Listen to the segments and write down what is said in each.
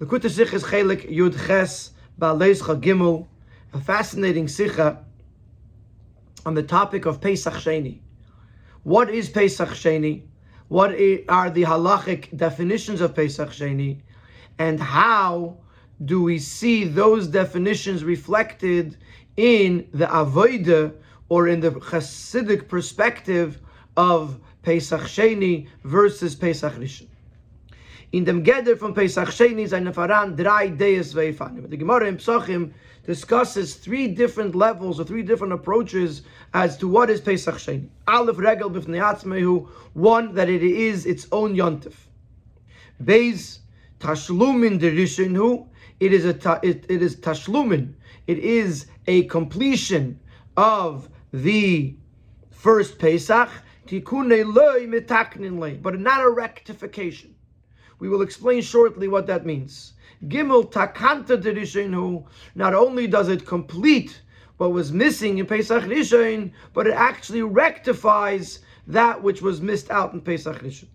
Likutei Sikha is Chelek Yud Ches Behaalosecha Gimel, a fascinating Sikha on the topic of Pesach Sheni. What is Pesach Sheni? What are the halachic definitions of Pesach Sheni? And how do we see those definitions reflected in the Avodah or in the Hasidic perspective of Pesach Sheni versus Pesach Rishon? In dem Geder from Pesach Sheni seine Faran drei Deis Veifanim. The Gemara in Psachim discusses three different levels or three different approaches as to what is Pesach Sheni. Aleph Regel B'fnei Atzmehu, one, that it is its own Yontif. Beis Tashlumin Derishinu, it is a ta, it, it is Tashlumin, it is a completion of the first Pesach, Tikune Loi Mitaknin but not a rectification. We will explain shortly what that means. Gimel takanta derishenu. Not only does it complete what was missing in Pesach Rishon, but it actually rectifies that which was missed out in Pesach Rishon.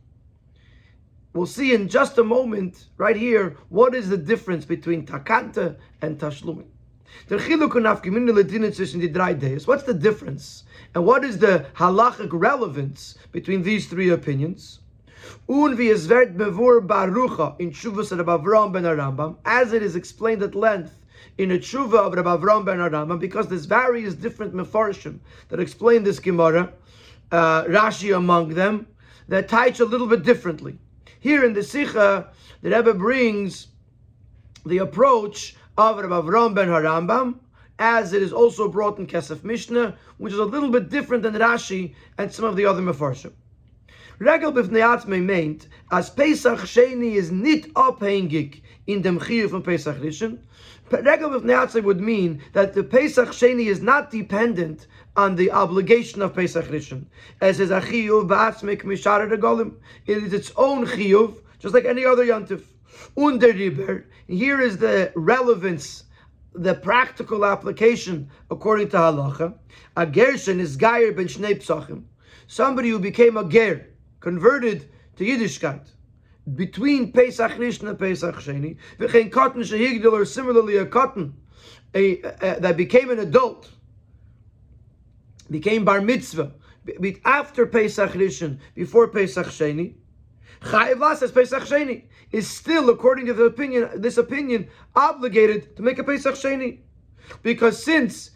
We'll see in just a moment, right here, what is the difference between takanta and tashlumin. What's the difference? And what is the halachic relevance between these three opinions? Un v'yezvert bevur barucha in Shuvas Rabbi Avram ben Arambam, as it is explained at length in a tshuva of Rabbi Avram ben Arambam, because there's various different mefarshim that explain this Gemara, uh, Rashi among them, that teach a little bit differently. Here in the Sikha, the Rebbe brings the approach of Rabbi Avram ben Harambam, as it is also brought in Kesef Mishnah, which is a little bit different than Rashi and some of the other mefarshim. Regel b'fnei meant as Pesach Sheni is nit abhängig in dem chiyuv from Pesach Rishon. Regel b'fnei would mean that the Pesach Sheni is not dependent on the obligation of Pesach Rishon. As is a chiyuv ba'atzmik misharer golim. It is its own chiyuv, just like any other yantif. Under riber. Here is the relevance the practical application according to halacha. A gershon is gayer ben shnei psachim. Somebody who became a ger, converted to Yiddishkeit between Pesach Rishon and Pesach Sheni, v'chein cotton shehigdil, or similarly a cotton a, a, that became an adult, became bar mitzvah after Pesach Rishon, before Pesach Sheni, Chayiv as Pesach Sheni is still, according to the opinion, this opinion, obligated to make a Pesach Sheni, because since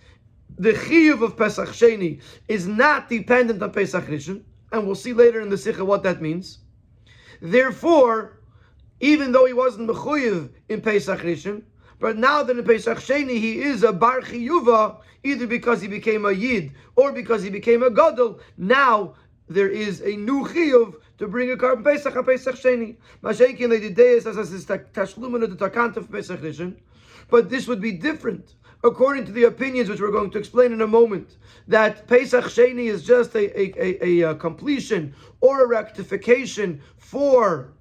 the chiyuv of Pesach Sheni is not dependent on Pesach Rishon, and we'll see later in the Sikha what that means. Therefore, even though he wasn't mechuyev in Pesach Rishon, but now that in Pesach Sheni he is a bar chiyuva, either because he became a yid or because he became a gadol, now there is a new chiyuv to bring a korban Pesach a Pesach Sheni. Mashekin leidideis as is tashlumen of the takant of Pesach Rishon, but this would be different according to the opinions which we're going to explain in a moment, that Pesach Sheni is just a, a, a, a uh, completion or a rectification for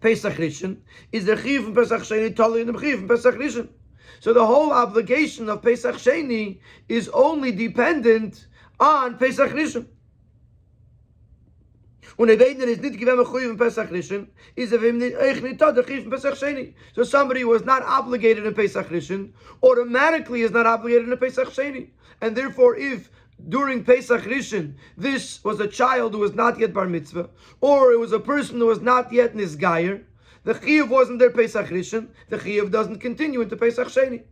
Pesach Rishon, is the Chiv from Pesach Sheni totally in the Chiv from Pesach Rishon. So the whole obligation of Pesach Sheni is only dependent on Pesach Rishon. Und er weet is niet gewem goeie van Pesach Rishon, is er hem echt niet tot de gief van Pesach Sheni. So somebody who is not obligated in Pesach Rishon, automatically is not obligated in Pesach Sheni. And therefore, if during Pesach Rishon, this was a child who was not yet bar mitzvah, or it was a person who was not yet nisgayer, the chiyuv wasn't there Pesach Rishon, the chiyuv doesn't continue into Pesach Sheni.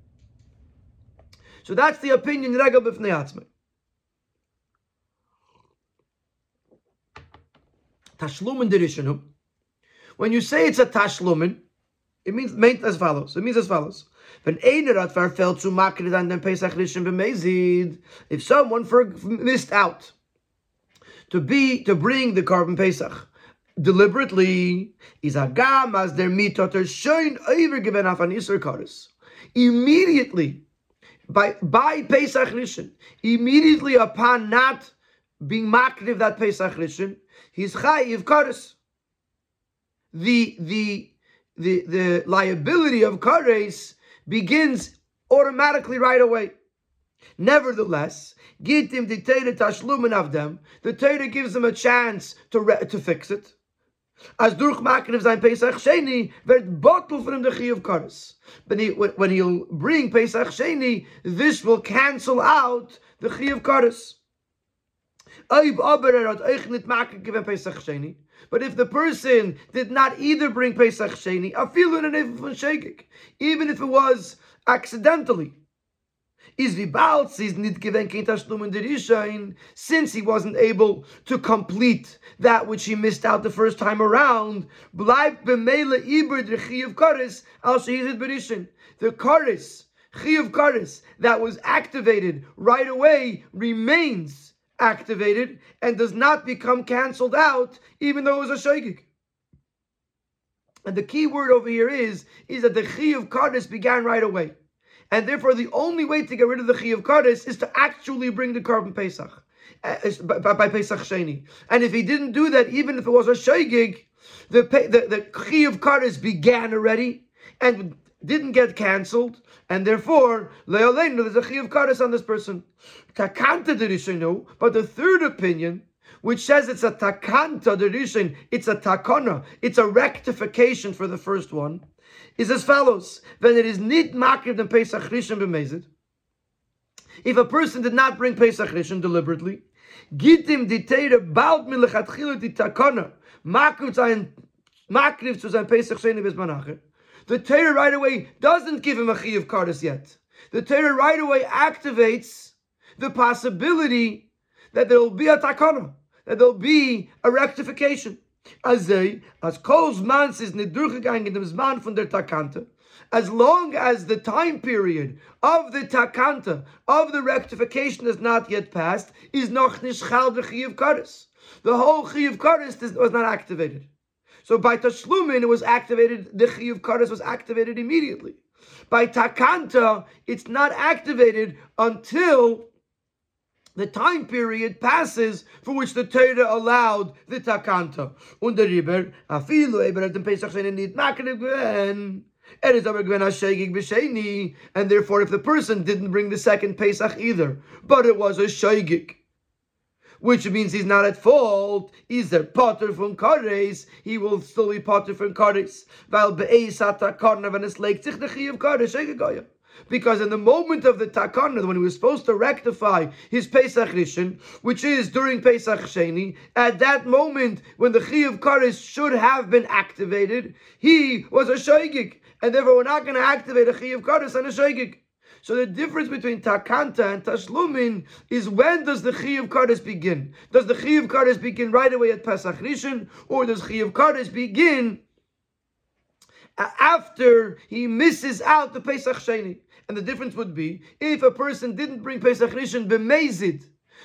So that's the opinion Regel B'fnei Tashlumin derishanu. When you say it's a tashlumin, it means meant as follows. It means as follows. If someone for, missed out to be to bring the korban Pesach deliberately, is a gam as their mitot er are shown over given off an Isser Karis. Immediately, by by Pesach Rishon, immediately upon not being makriv that Pesach Rishon, he's chayiv kares. The the the the liability of kares begins automatically right away. Nevertheless, gitim Torah tashlumin of them. The Torah gives them a chance to re- to fix it. As durch Makriv sein Pesach Sheni, wird bottle for the Chi of Kares. But he, when he'll bring Pesach Sheni, this will cancel out the Chi of Kares. But if the person did not either bring Pesach Sheni, even if it was accidentally, since he wasn't able to complete that which he missed out the first time around the kares chiyuv kares that was activated right away remains activated and does not become cancelled out even though it was a shaygik and the key word over here is is that the chiyuv kares began right away and therefore the only way to get rid of the Chi of Kares is to actually bring the korban Pesach. Uh, by, by, Pesach Sheni. And if he didn't do that, even if it was a Shaygig, the, the, the Chi of Kares began already and didn't get cancelled, and therefore, Leolenu, there's a Chi of Kares on this person. Takanta Dirishenu, but the third opinion, which says it's a Takanta Dirishin, it's a Takana, it's a rectification for the first one is as follows: when it is nit makriv than Pesach Rishon b'mezid, if a person did not bring Pesach Rishon deliberately, gitim diteire bald milechatchilu ditakona makriv zayin makriv zu sein Pesach Sheni bezmanacher. The Torah right away doesn't give him a chi of yet. The Torah right away activates the possibility that there will be a takana, that there will be a rectification. As Kol's mans is nicht durchgegangen dem Zman as long as the time period of the takanta, of the rectification has not yet passed, is noch nicht chal the chiyuv kares. The whole chiyuv kares was not activated. So by tashlumin, it was activated, the chiyuv kares was activated immediately. By takanta, it's not activated until the time period passes for which the Torah allowed the takanta. Und der Riber, afilu eber hat Pesach sheni nit makre gwen. It is aber gwen ha-shegig b'sheni. And therefore, if the person didn't bring the second Pesach either, but it was a shegig, which means he's not at fault. He's there potter from Kares. He will still be potter from Kares. Weil be'eis ha-takarna when it's like zich the of Kares, shegig because in the moment of the takana, when he was supposed to rectify his Pesach Rishon, which is during Pesach Sheni, at that moment when the Chi of Kares should have been activated, he was a Shaygig. And therefore, we're not going to activate a Chi of Kares and a Shaygig. So the difference between takanta and tashlumin is when does the chi of kares begin? Does the chi of kares begin right away at Pesach Rishon, or does chi of kares begin after he misses out the Pesach Sheni? And the difference would be if a person didn't bring Pesach Rishon b'mezid,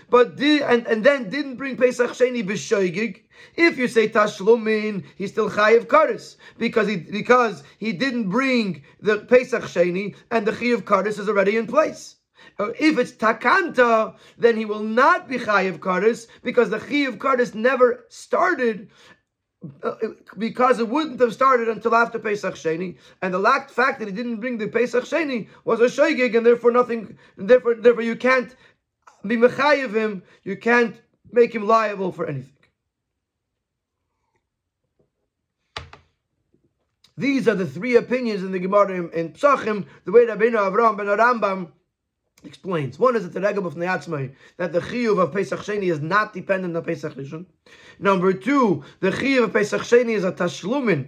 but and, and then didn't bring Pesach Sheni b'shoigig. If you say Tashlumin, he's still chayiv kares because he because he didn't bring the Pesach Sheni and the chayiv kares is already in place. Uh, if it's takanta, then he will not be chayiv kares because the chayiv kares never started because it wouldn't have started until after Pesach Sheni, and the fact that he didn't bring the Pesach Sheni was a shoygig, and therefore nothing, and therefore, therefore you can't be mechayiv him, you can't make him liable for anything. These are the three opinions in the Gemara in, in Psachim, the way Rabbeinu Avraham ben Rambam explains. One is that the regel of Neatzmai, that the chiyuv of Pesach Sheni is not dependent on Pesach Rishon. Number two, the chiyuv of Pesach Sheni is a tashlumin.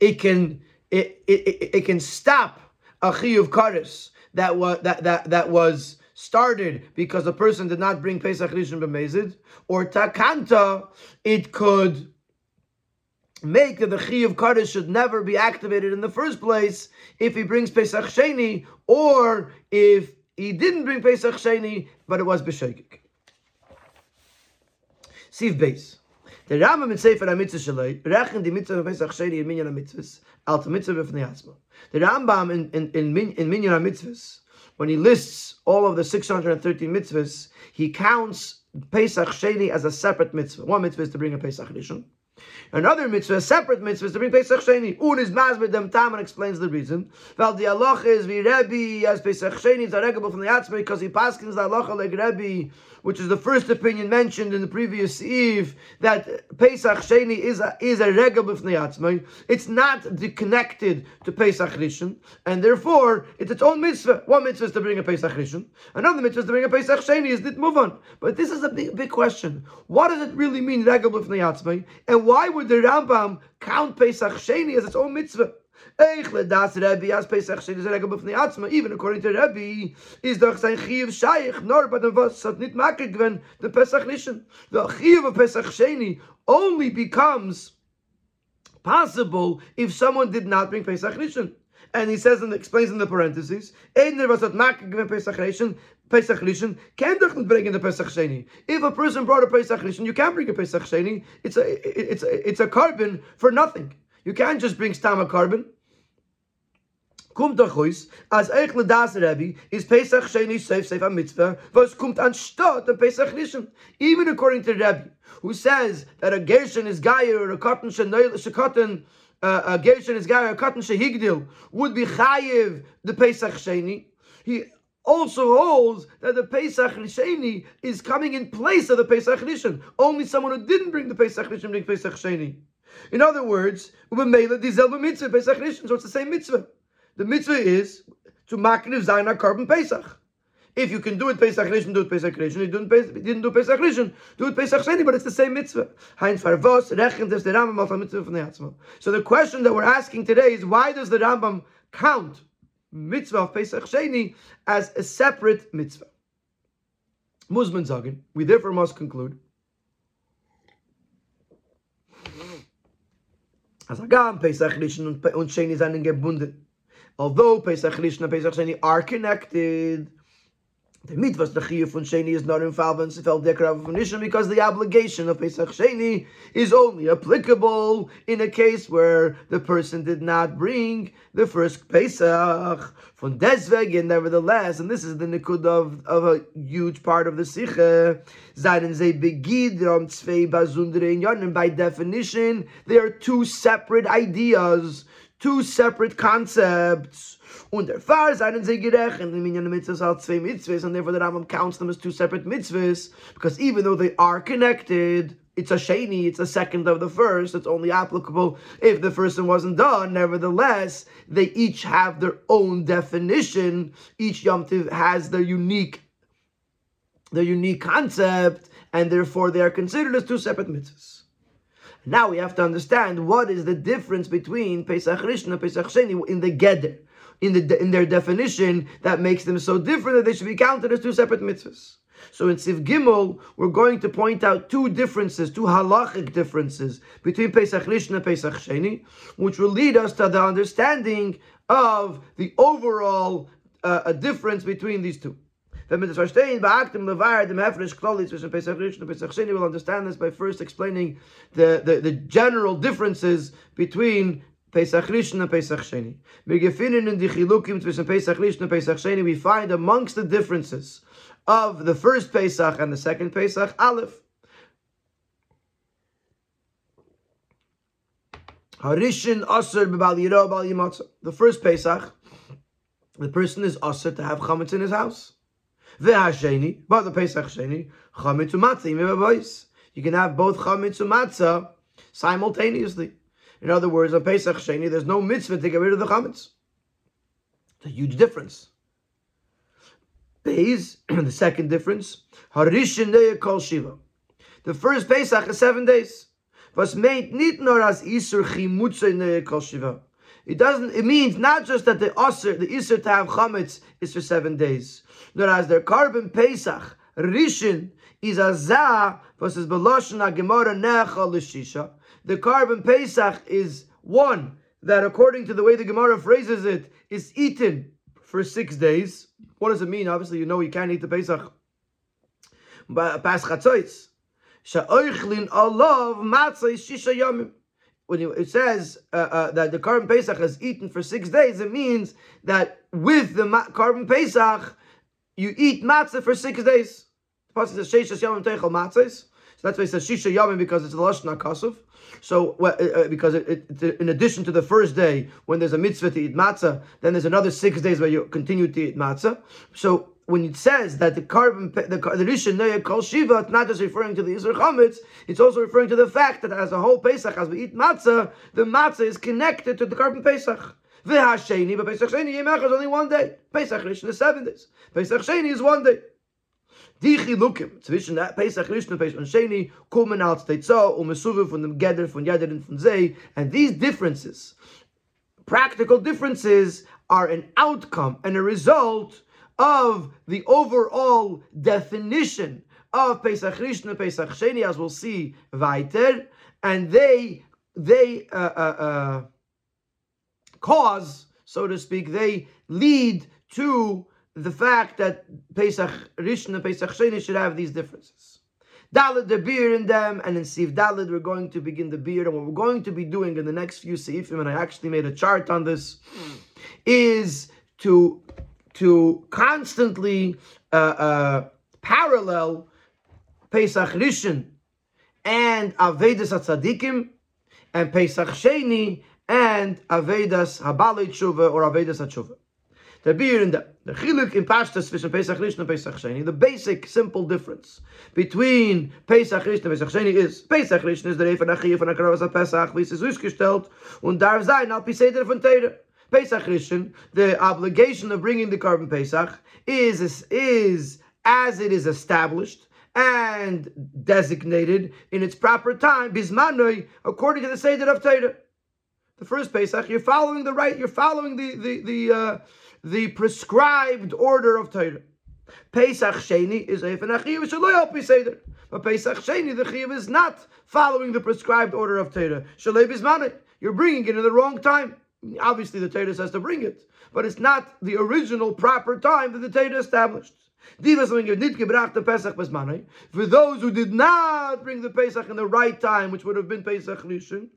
It can it, it, it, it can stop a chiyuv kares that was that, that that was started because a person did not bring Pesach Rishon b'mezid, or takanta, it could make that the Chi of should never be activated in the first place if he brings Pesach Sheni, or if he didn't bring Pesach Sheni, but it was B'Shegik. Siv Beis. The Rambam in Sefer HaMitzvah Shalei, rechen die Mitzvah Pesach Sheni in Minyan HaMitzvahs, al Mitzvah b'fnei Atzma. The Rambam in, in, in, in Minyan HaMitzvahs, when he lists all of the 613 mitzvahs, he counts Pesach Sheni as a separate mitzvah. One mitzvah is to bring a Pesach Rishon. Another mitzvah, a separate mitzvah, is to bring Pesach Sheni. Un is mazbid dem tam and explains the reason. Val the Allah is vi Rebbe as Pesach Sheni is a regable from the Atzma because he paskins the Allah like Rebbe which is the first opinion mentioned in the previous eve, that Pesach Sheni is a, is a the b'fnei It's not connected to Pesach Rishon, and therefore it's its own mitzvah. One mitzvah is to bring a Pesach Rishon, another mitzvah is to bring a Pesach Sheni. Is it move on? But this is a big, big question. What does it really mean regel b'fnei and why would the Rambam count Pesach Sheni as its own mitzvah? Even according to Rebbe, is doch sein Chiyuv Shaykh, nor but the was hat nicht the Pesach Rishon. The Chiyuv of Pesach Sheni only becomes possible if someone did not bring Pesach Rishon. And he says and explains in the parentheses, Pesach Rishon, can not bring in the Pesach Sheni. If a person brought a Pesach Rishon, you can't bring a Pesach Sheni. It's a it's a, it's a korban for nothing. You can't just bring stam a korban kommt doch aus, als Eichle das Rebbe, is Pesach Sheni Seif Seif a Mitzvah, was kommt anstatt the Pesach Rishon. Even according to Rebbe, who says that a Gershon is Gayer or a Cotton Shekotten, a Gershon is Gayer, a Cotton Shehigdil, would be Chayiv the Pesach Sheni. He also holds that the Pesach Sheni is coming in place of the Pesach Rishon. Only someone who didn't bring the Pesach Rishon brings Pesach Sheni. In other words, Ubemela Dizel Mitzvah Pesach so it's the same mitzvah. The mitzvah is to makniv zayin korban Pesach. If you can do it Pesach Rishon, do it Pesach Rishon. You didn't, didn't do Pesach Rishon, do it Pesach Sheni, but it's the same mitzvah. Hein farvos rechent des der Rambam mitzvah von Yatzma. So the question that we're asking today is why does the Rambam count mitzvah of Pesach Sheni as a separate mitzvah? Musman sagen, we therefore must conclude as Agam Pesach Rishon und Sheni sind gebunden. although Pesach Rishon and Pesach Sheni are connected, the mitzvah the chiyuv von Sheni is not involved in Sefel von Rishon because the obligation of Pesach Sheni is only applicable in a case where the person did not bring the first Pesach. Von Desveg, and nevertheless, and this is the nikud of, of a huge part of the Sikha, Zayin Ze Begidram Tzvei Bazundre in and by definition, they are two separate ideas two separate concepts. Und der Fahr seien sie gerechnet, in Minyan Mitzvahs als zwei Mitzvahs, and therefore the Rambam counts them as two separate mitzvahs, because even though they are connected, it's a sheni, it's a second of the first, it's only applicable if the first one wasn't done. Nevertheless, they each have their own definition. Each Yom Tiv has their unique, their unique concept, and therefore they are considered as two separate mitzvahs. Now we have to understand what is the difference between Pesach Rishon and Pesach Sheni in the Geder, in the in their definition that makes them so different that they should be counted as two separate mitzvahs. So in Siv Gimel, we're going to point out two differences, two halachic differences between Pesach Rishon and Pesach Sheni, which will lead us to the understanding of the overall uh, difference between these two. We'll understand this by first explaining the, the, the general differences between Pesach Rishon and Pesach Sheni. Finden in die Chilukim zwischen Pesach Rishon and Pesach Sheni, we find amongst the differences of the first Pesach and the second Pesach, Aleph. Harishin Aser B'Bal Yiro B'Al Yimatzah. The first Pesach, the person is Aser to have chametz in his house. Ve'hasheni, but the Pesach Sheni, chametz umatzah You can have both chametz umatzah simultaneously. In other words, on Pesach Sheni, there's no mitzvah to get rid of the chametz. It's a huge difference. Beis, the second difference, harishin kol shiva. The first Pesach is seven days. Was meint nit nur as isur chimutze kol shiva. It doesn't. It means not just that the usher, the isur to have chametz is for seven days. Whereas their korban Pesach, Rishon, is a za versus Beloshin Gemara Necha L'Shisha. The korban Pesach is one that, according to the way the Gemara phrases it, is eaten for six days. What does it mean? Obviously, you know you can't eat the Pesach pas chatzois. Sha'oichlin alav matzah shisha yamim. When it says uh, uh, that the korban Pesach is eaten for six days, it means that with the korban Pesach, you eat matzah for six days. The pasuk says sheishas yamim teichel matzahs. So that's why it says shisha yamim because it's the lashon kasuf. So uh, uh, because it, it, in addition to the first day when there's a mitzvah to eat matzah, then there's another six days where you continue to eat matzah. So when it says that the korban, the, the Rishon Noya Kol Shiva, it's not just referring to the Yisr Chametz, it's also referring to the fact that as a whole Pesach, as we eat matzah, the matzah is connected to the korban Pesach. V'hasheni, but Pesach Sheni is only one day. Pesach Rishon is seven days. Pesach Sheni is one day. Die Chilukim zwischen uh, Pesach Rishon Pesach Sheni kommen als Teitzo und Mesuve von dem Geder, von Yeder und von. And these differences, practical differences, are an outcome and a result of the overall definition of Pesach Rishon and Pesach Sheni, as we'll see weiter, and they they uh, uh, uh, cause, so to speak, they lead to the fact that Pesach Rishon and Pesach Sheni should have these differences. Dalid the beer in them, and in Sif Dalid we're going to begin the beer, and what we're going to be doing in the next few Seifim, and I actually made a chart on this, is to to constantly uh, uh, parallel Pesach Rishon and Avedas Atzadikim, and Pesach Sheni and Avedas Habalei Tshuva or Avedas Hatshuva. The beer in the the chiluk in pashtas zwischen Pesach Rishon and Pesach Sheni. The basic, simple difference between Pesach Rishon and Pesach Sheni is Pesach Rishon is der Refer Nachie von Akravas Pesach, wie es ist ausgestellt, und darf sein, al Piseder von Teire. Pesach Rishon, the obligation of bringing the korban Pesach is, is, as it is established and designated in its proper time, bismanoi, according to the Seder of Torah. The first Pesach, you're following the right, you're following the the the uh, the prescribed order of Torah. Pesach Sheni is a Shaloi Seder. But Pesach Sheni, the Chiv is not following the prescribed order of Torah. Shaloi Bismanoi. You're bringing it in the wrong time. Obviously, the Torah says to bring it, but it's not the original proper time that the Torah established. For those who did not bring the Pesach in the right time, which would have been Pesach Rishon,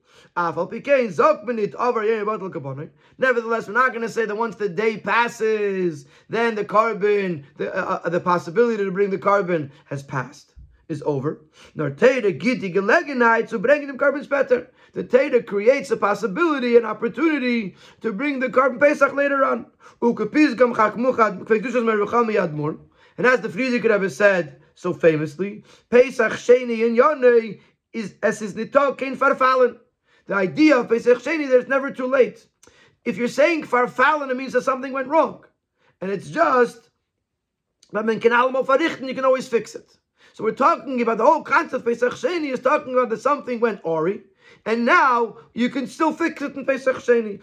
nevertheless, we're not going to say that once the day passes, then the korban, the, uh, uh, the possibility to bring the korban has passed, is over. Nor Teda Giti Gelegenheit zu bringen dem korban better. The Teda creates a possibility, an opportunity to bring the korban Pesach later on. And as the Frierdiker Rebbe said so famously, Pesach Sheni and Yonei is as is nito kein farfallen. The idea of Pesach Sheni that it's never too late. If you're saying farfallen, it means that something went wrong, and it's just you can always fix it. So we're talking about the whole concept of Pesach Sheni is talking about that something went awry, and now you can still fix it in Pesach Sheni.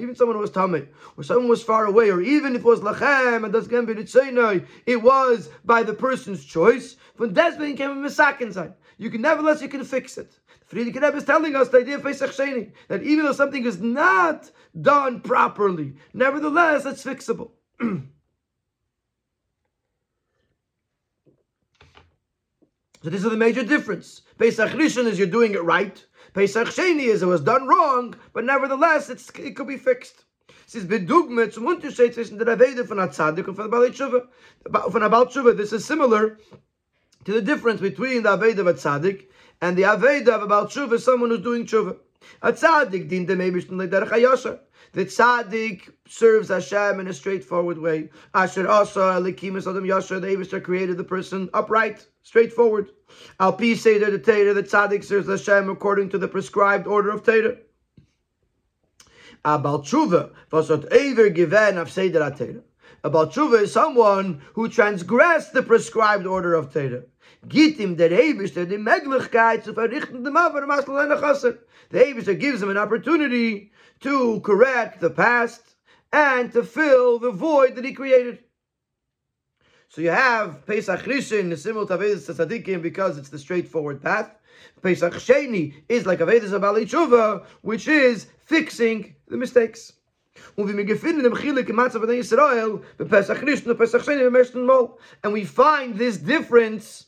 Even someone who was tame, or someone was far away, or even if it was lachem, and doesn't be the it was by the person's choice. When Desmond came a misak inside. You can nevertheless you can fix it. Frierdiker Rebbe is telling us the idea of Pesach Sheni, that even though something is not done properly, nevertheless it's fixable. So this is the major difference. Pesach Rishon is you're doing it right. Pesach Sheni is it was done wrong, but nevertheless it could be fixed. Es ist bedugme zum Unterschied zwischen der Aveda von Atzadik und von Balei Tshuva. Von Abal Tshuva, this is similar to the difference between the Aveda of Atzadik and the Aveda of Abal Tshuva, someone who's doing Tshuva. Atzadik dient dem Eibishten lederach hayosha. The tzaddik serves Hashem in a straightforward way. Asher asa elikim adam yasher. The Eibushter created the person upright, straightforward. Al pi seder the Torah. The tzaddik serves Hashem according to the prescribed order of Torah. Abal tshuva vasot ever given of seder Torah. Abal tshuva is someone who transgressed the prescribed order of Torah. Gitim der Eibushter the Möglichkeit zu verrichten dem Avar Masel The Eibushter gives him an opportunity to correct the past and to fill the void that he created. So you have Pesach Rishon, similar to Avedis Tzadikim, because it's the straightforward path. Pesach Sheni is like Avedis Abali Tshuva, which is fixing the mistakes. And we find this difference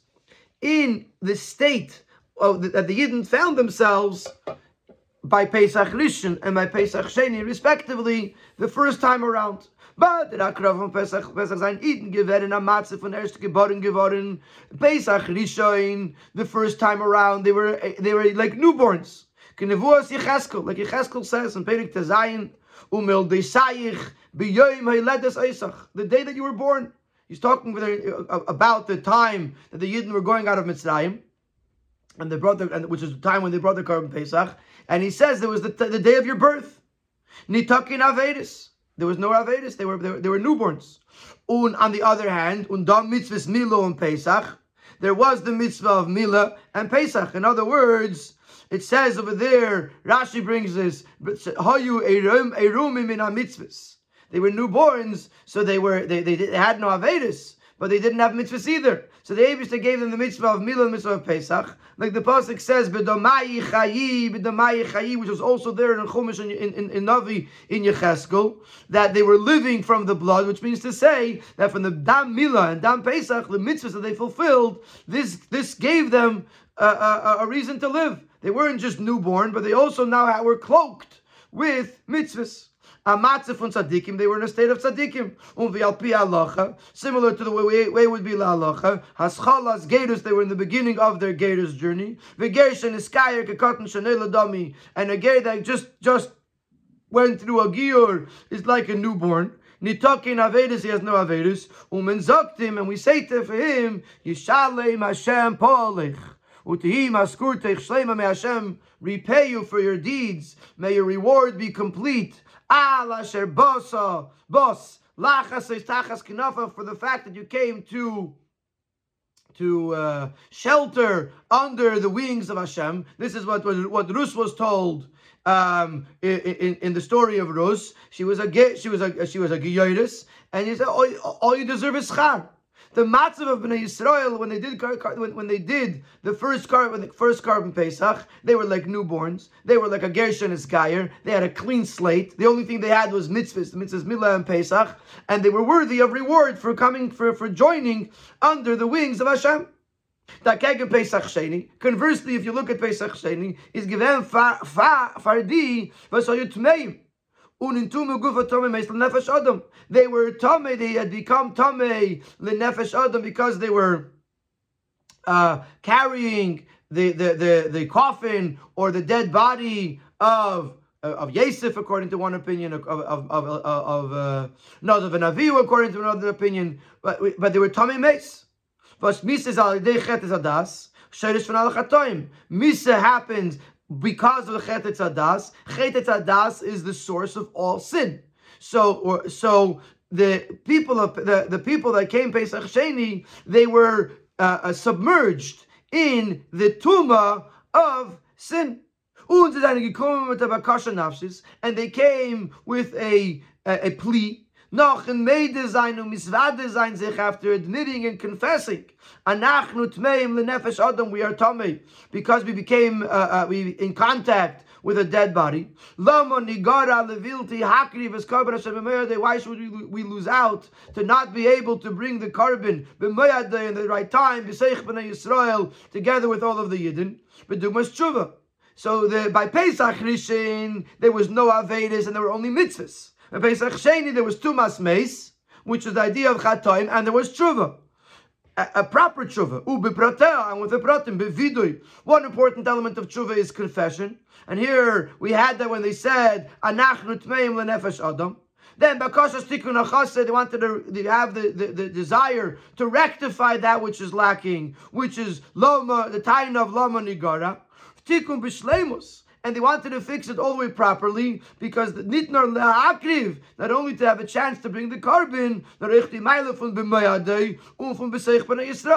in the state of the, that the Yidden found themselves by Pesach Rishon and by Pesach Sheni, respectively, the first time around. But the Akrav von Pesach, Pesach sein Eden geworden, am Matze von erst geboren. Pesach Rishon, the first time around, they were they were like newborns. Like Yecheskel says in Perik Tezayin, Umil desayich biyoyim hayledes Isach. The day that you were born. He's talking uh, about the time that the Yidden were going out of Mitzrayim, and they brought the, which is the time when they brought the Korban Pesach. And he says there was the, the day of your birth. Nitakin Avedis. There was no Avedis. They were, they were, they were newborns. Un, on the other hand, undam mitzvahs Milo and Pesach. There was the mitzvah of Mila and Pesach. In other words, it says over there, Rashi brings this, Hayu erumim in mitzvahs. They were newborns, so they were they, they, they had no Avedis, but they didn't have mitzvahs either. So the Abishta gave them the mitzvah of Mila and mitzvah of Pesach. Like the Pasuk says, B'domayi chayi, B'domayi chayi, which was also there in Chumash in, in, in Navi, in Yecheskel, that they were living from the blood, which means to say that from the Dam Mila and Dam Pesach, the mitzvahs that they fulfilled, this, this gave them a, a, a reason to live. They weren't just newborn, but they also now were cloaked with mitzvahs. A matzah from tzaddikim, they were in a state of tzaddikim. Umvialpi halacha, similar to the way, way would be la halacha. Haschalas gators, they were in the beginning of their gators journey. V'geish and iskayer kekatan shanei ladami, and a gator that just just went through a gior is like a newborn. Nitakin Avedis, he has no Avedis. Umen Zoktim, and we say to for him, Yishalem Hashem Polech. Utihim Askurtech may Hashem repay you for your deeds. May your reward be complete. Al bosa, bos, lachas tachas kinafa, for the fact that you came to to uh, shelter under the wings of Hashem. This is what what Rus was told um, in, in, in, the story of Rus. She was a she was a she was a giyotis, and he said, all, all you deserve is schar. The matzav of Bnei Yisrael when they did when, when they did the first korban the first Korban Pesach, they were like newborns. They were like a Gershon Gayer. They had a clean slate. The only thing they had was mitzvahs, the mitzvahs Milah and Pesach, and they were worthy of reward for coming for for joining under the wings of Hashem. Takegen Pesach Sheni. Conversely, if you look at Pesach Sheni, is given fardi v'soyut they were tame, they had become tame lenefesh adam because they were uh, carrying the, the, the, the coffin or the dead body of of Yosef, according to one opinion, of of of, of uh, Avihu, according to another opinion, but but they were tummy mace. But Misa is al adas. Sherish from Misa happens because of the Chetetz Adas. Chetetz Adas is the source of all sin. So, or, so the people of the, the people that came Pesach Sheni, they were uh, uh, submerged in the tuma of sin. And they came with a, a, a plea noch in Meide sein und Miswade sein sich after admitting and confessing. Anachnu tmeim lenefesh adam, we are tame, because we became, uh, uh, we in contact with a dead body. Lama nigara levilti hakri Hashem Why should we, we lose out to not be able to bring the korban b'mayadei in the right time, b'seich b'nei Yisrael, together with all of the Yidden, b'dumas tshuva. So the, by Pesach Rishon, there was no Avedis and there were only mitzvahs. In Pesach Sheni, there was two masmeis, which is the idea of chatoim, and there was tshuva. A, a proper tshuva, ubipratea, and with a pratim, bevidui. One important element of tshuva is confession. And here we had that when they said, anachnu tmeim lenefesh adam. Then, of Tikkun Achasa, they wanted to have the, the, the, desire to rectify that which is lacking, which is Loma, the Tain of Loma Nigara. Tikkun Bishlemus and they wanted to fix it all the way properly because the nitnar le'akriv, not only to have a chance to bring the korban, um,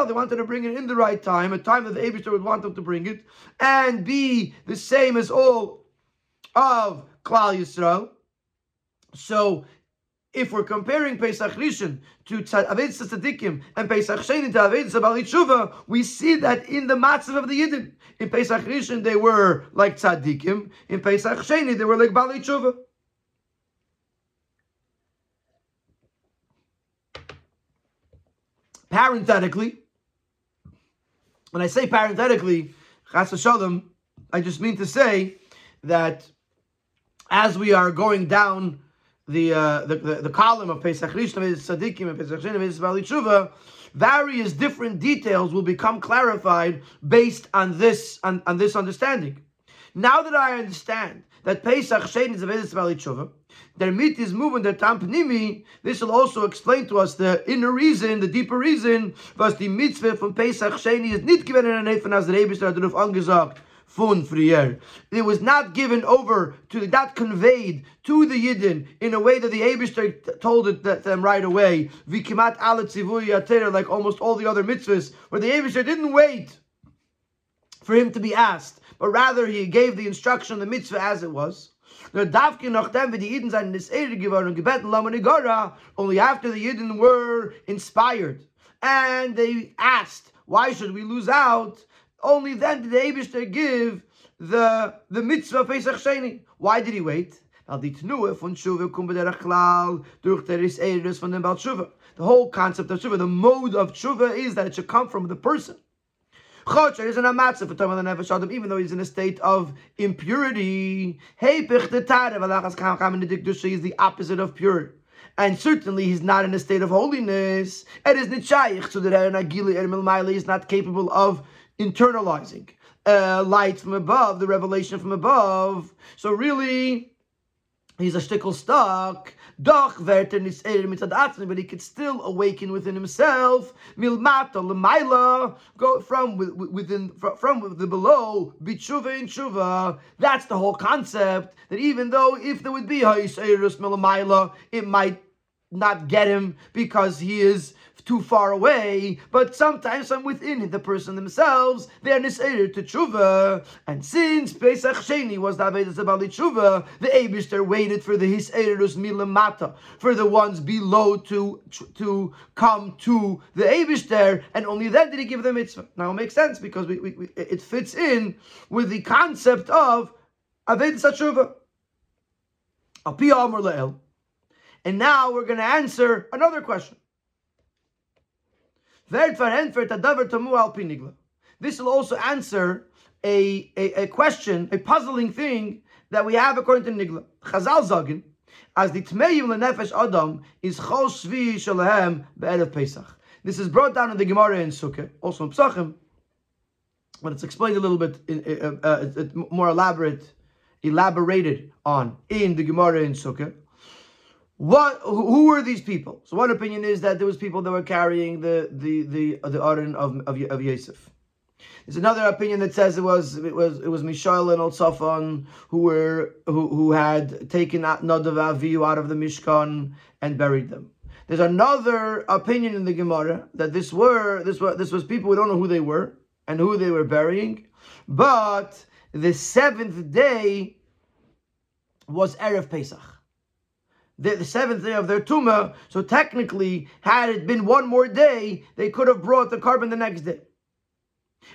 they wanted to bring it in the right time, a time that the Abishter would want them to bring it, and be the same as all of Klal Yisrael. So if we're comparing Pesach Rishon to Avedis Tzadikim and Pesach Sheni to Avedis Abali Tshuva, we see that in the matzav of the Yidden. In Pesach Rishon they were like Tzadikim, in Pesach Sheni they were like Bali Tshuva. Parenthetically, when I say parenthetically, Chas Shalom, I just mean to say that as we are going down the, uh, the, the, the column of Pesach Rishon, Tzadikim, and Pesach Sheni, Bali Tshuva, various different details will become clarified based on this on, on this understanding. Now that I understand that Pesach Shein is a Vedas Bali Tshuva, their meat is moving their tampnimi. This will also explain to us the inner reason, the deeper reason, was the mitzvah from Pesach Sheni is nicht given in a Nefen as the Rebbe started auf angesagt. Fun frier. It was not given over to not conveyed to the Yidden in a way that the Abishter told it that, them right away. Vikimat like almost all the other mitzvahs, where the Abishter didn't wait for him to be asked, but rather he gave the instruction, the mitzvah as it was. Only after the Yidden were inspired and they asked, why should we lose out? Only then did the Abishter give the, the mitzvah Pesach Sheni. Why did he wait? Al die Tnuhe von Shuva kum bederach klal durch der is von dem Baal Shuva. The whole concept of Shuva, the mode of Shuva is that it should come from the person. Chotzer is an amatzah for Tomal Nefesh Adam, even though he's in a state of impurity. Hey, the Tare, Valachas Kam Kam is the opposite of pure. And certainly he's not in a state of holiness. It is nitshayich, so that Agili Ermil is not capable of internalizing uh, light from above, the revelation from above. So really, he's a shtickle stuck. Doch but he could still awaken within himself. Milmata lemaila, go from within from the below. Bitshuva in shuva. That's the whole concept. That even though if there would be ha'isirus milamaila, it might not get him because he is too far away, but sometimes from within the person themselves, they are nisayir to tshuva. And since Pesach Sheni was the Avedis Abali tshuva, the Abishter waited for the Hisayrus Milamata, for the ones below to to come to the Abishter, and only then did he give them mitzvah. Now it makes sense because we, we, we, it fits in with the concept of Avedis tshuva. And now we're going to answer another question. This will also answer a, a, a, question, a puzzling thing that we have according to Nigla. Chazal Zagin, as the Tmeyim Lenefesh Adam is Chol Shvi Shalahem Be'erev Pesach. This is brought down in the Gemara in Sukkah, also in Psachim, but it's explained a little bit in, uh, uh, more elaborate, elaborated on in the Gemara in Sukkah. What? Who were these people? So one opinion is that there was people that were carrying the the the the Aron of of, of Yosef. There's another opinion that says it was it was it was Mishael and Eltzafan who were who who had taken Nadav Avihu out of the Mishkan and buried them. There's another opinion in the Gemara that this were this was this was people we don't know who they were and who they were burying, but the seventh day was erev Pesach the, the seventh day of their tumah. So technically, had it been one more day, they could have brought the korban the next day.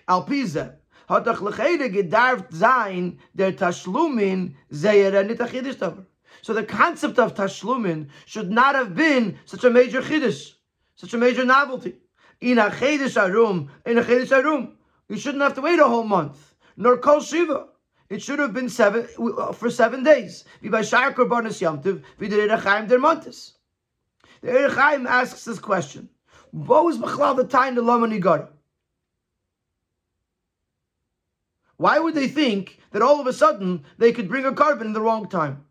Al Pizeh. der Tashlumin So the concept of Tashlumin should not have been such a major chiddush, such a major novelty. In a chiddush arum, in a chiddush arum, you shouldn't have to wait a whole month, nor kol shiva. It should have been seven uh, for seven days. The Ohr HaChaim asks this question: What was the time the Lamani Why would they think that all of a sudden they could bring a korban in the wrong time?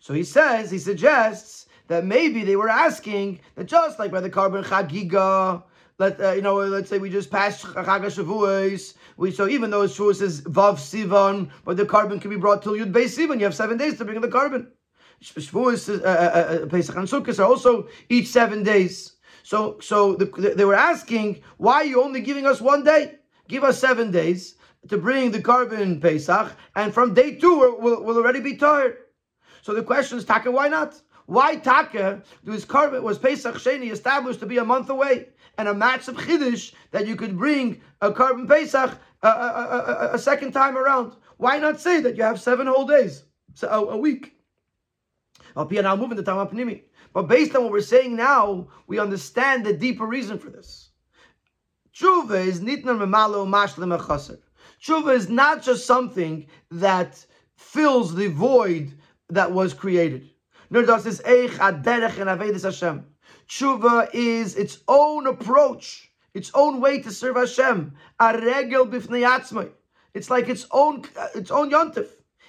So he says, he suggests that maybe they were asking that just like by the korban chagiga, let uh, you know, let's say we just passed Chag Shavuos. We so even though Shavuos says Vav Sivan, but the korban can be brought till Yud Beis Sivan. You have seven days to bring the korban. Shavuos, uh, uh, uh, Pesach and Sukkot are also each seven days. So so the, they were asking, why are you only giving us one day? Give us seven days to bring the korban Pesach, and from day two we'll, we'll, already be tired. So the question is, Taka, why not? Why Taka was korban was Pesach Sheni established to be a month away? And a match of chiddush that you could bring a korban pesach a, a, a, a, second time around. Why not say that you have seven whole days, so a, week? But based on what we're saying now, we understand the deeper reason for this. Tshuva is nitnar memalo mashlim chaser. Tshuva is not just something that fills the void that was created. Nor does this eich aderech and avedis Hashem. Tshuva is its own approach, its own way to serve Hashem. A regel bifnei It's like its own uh, its own yontif.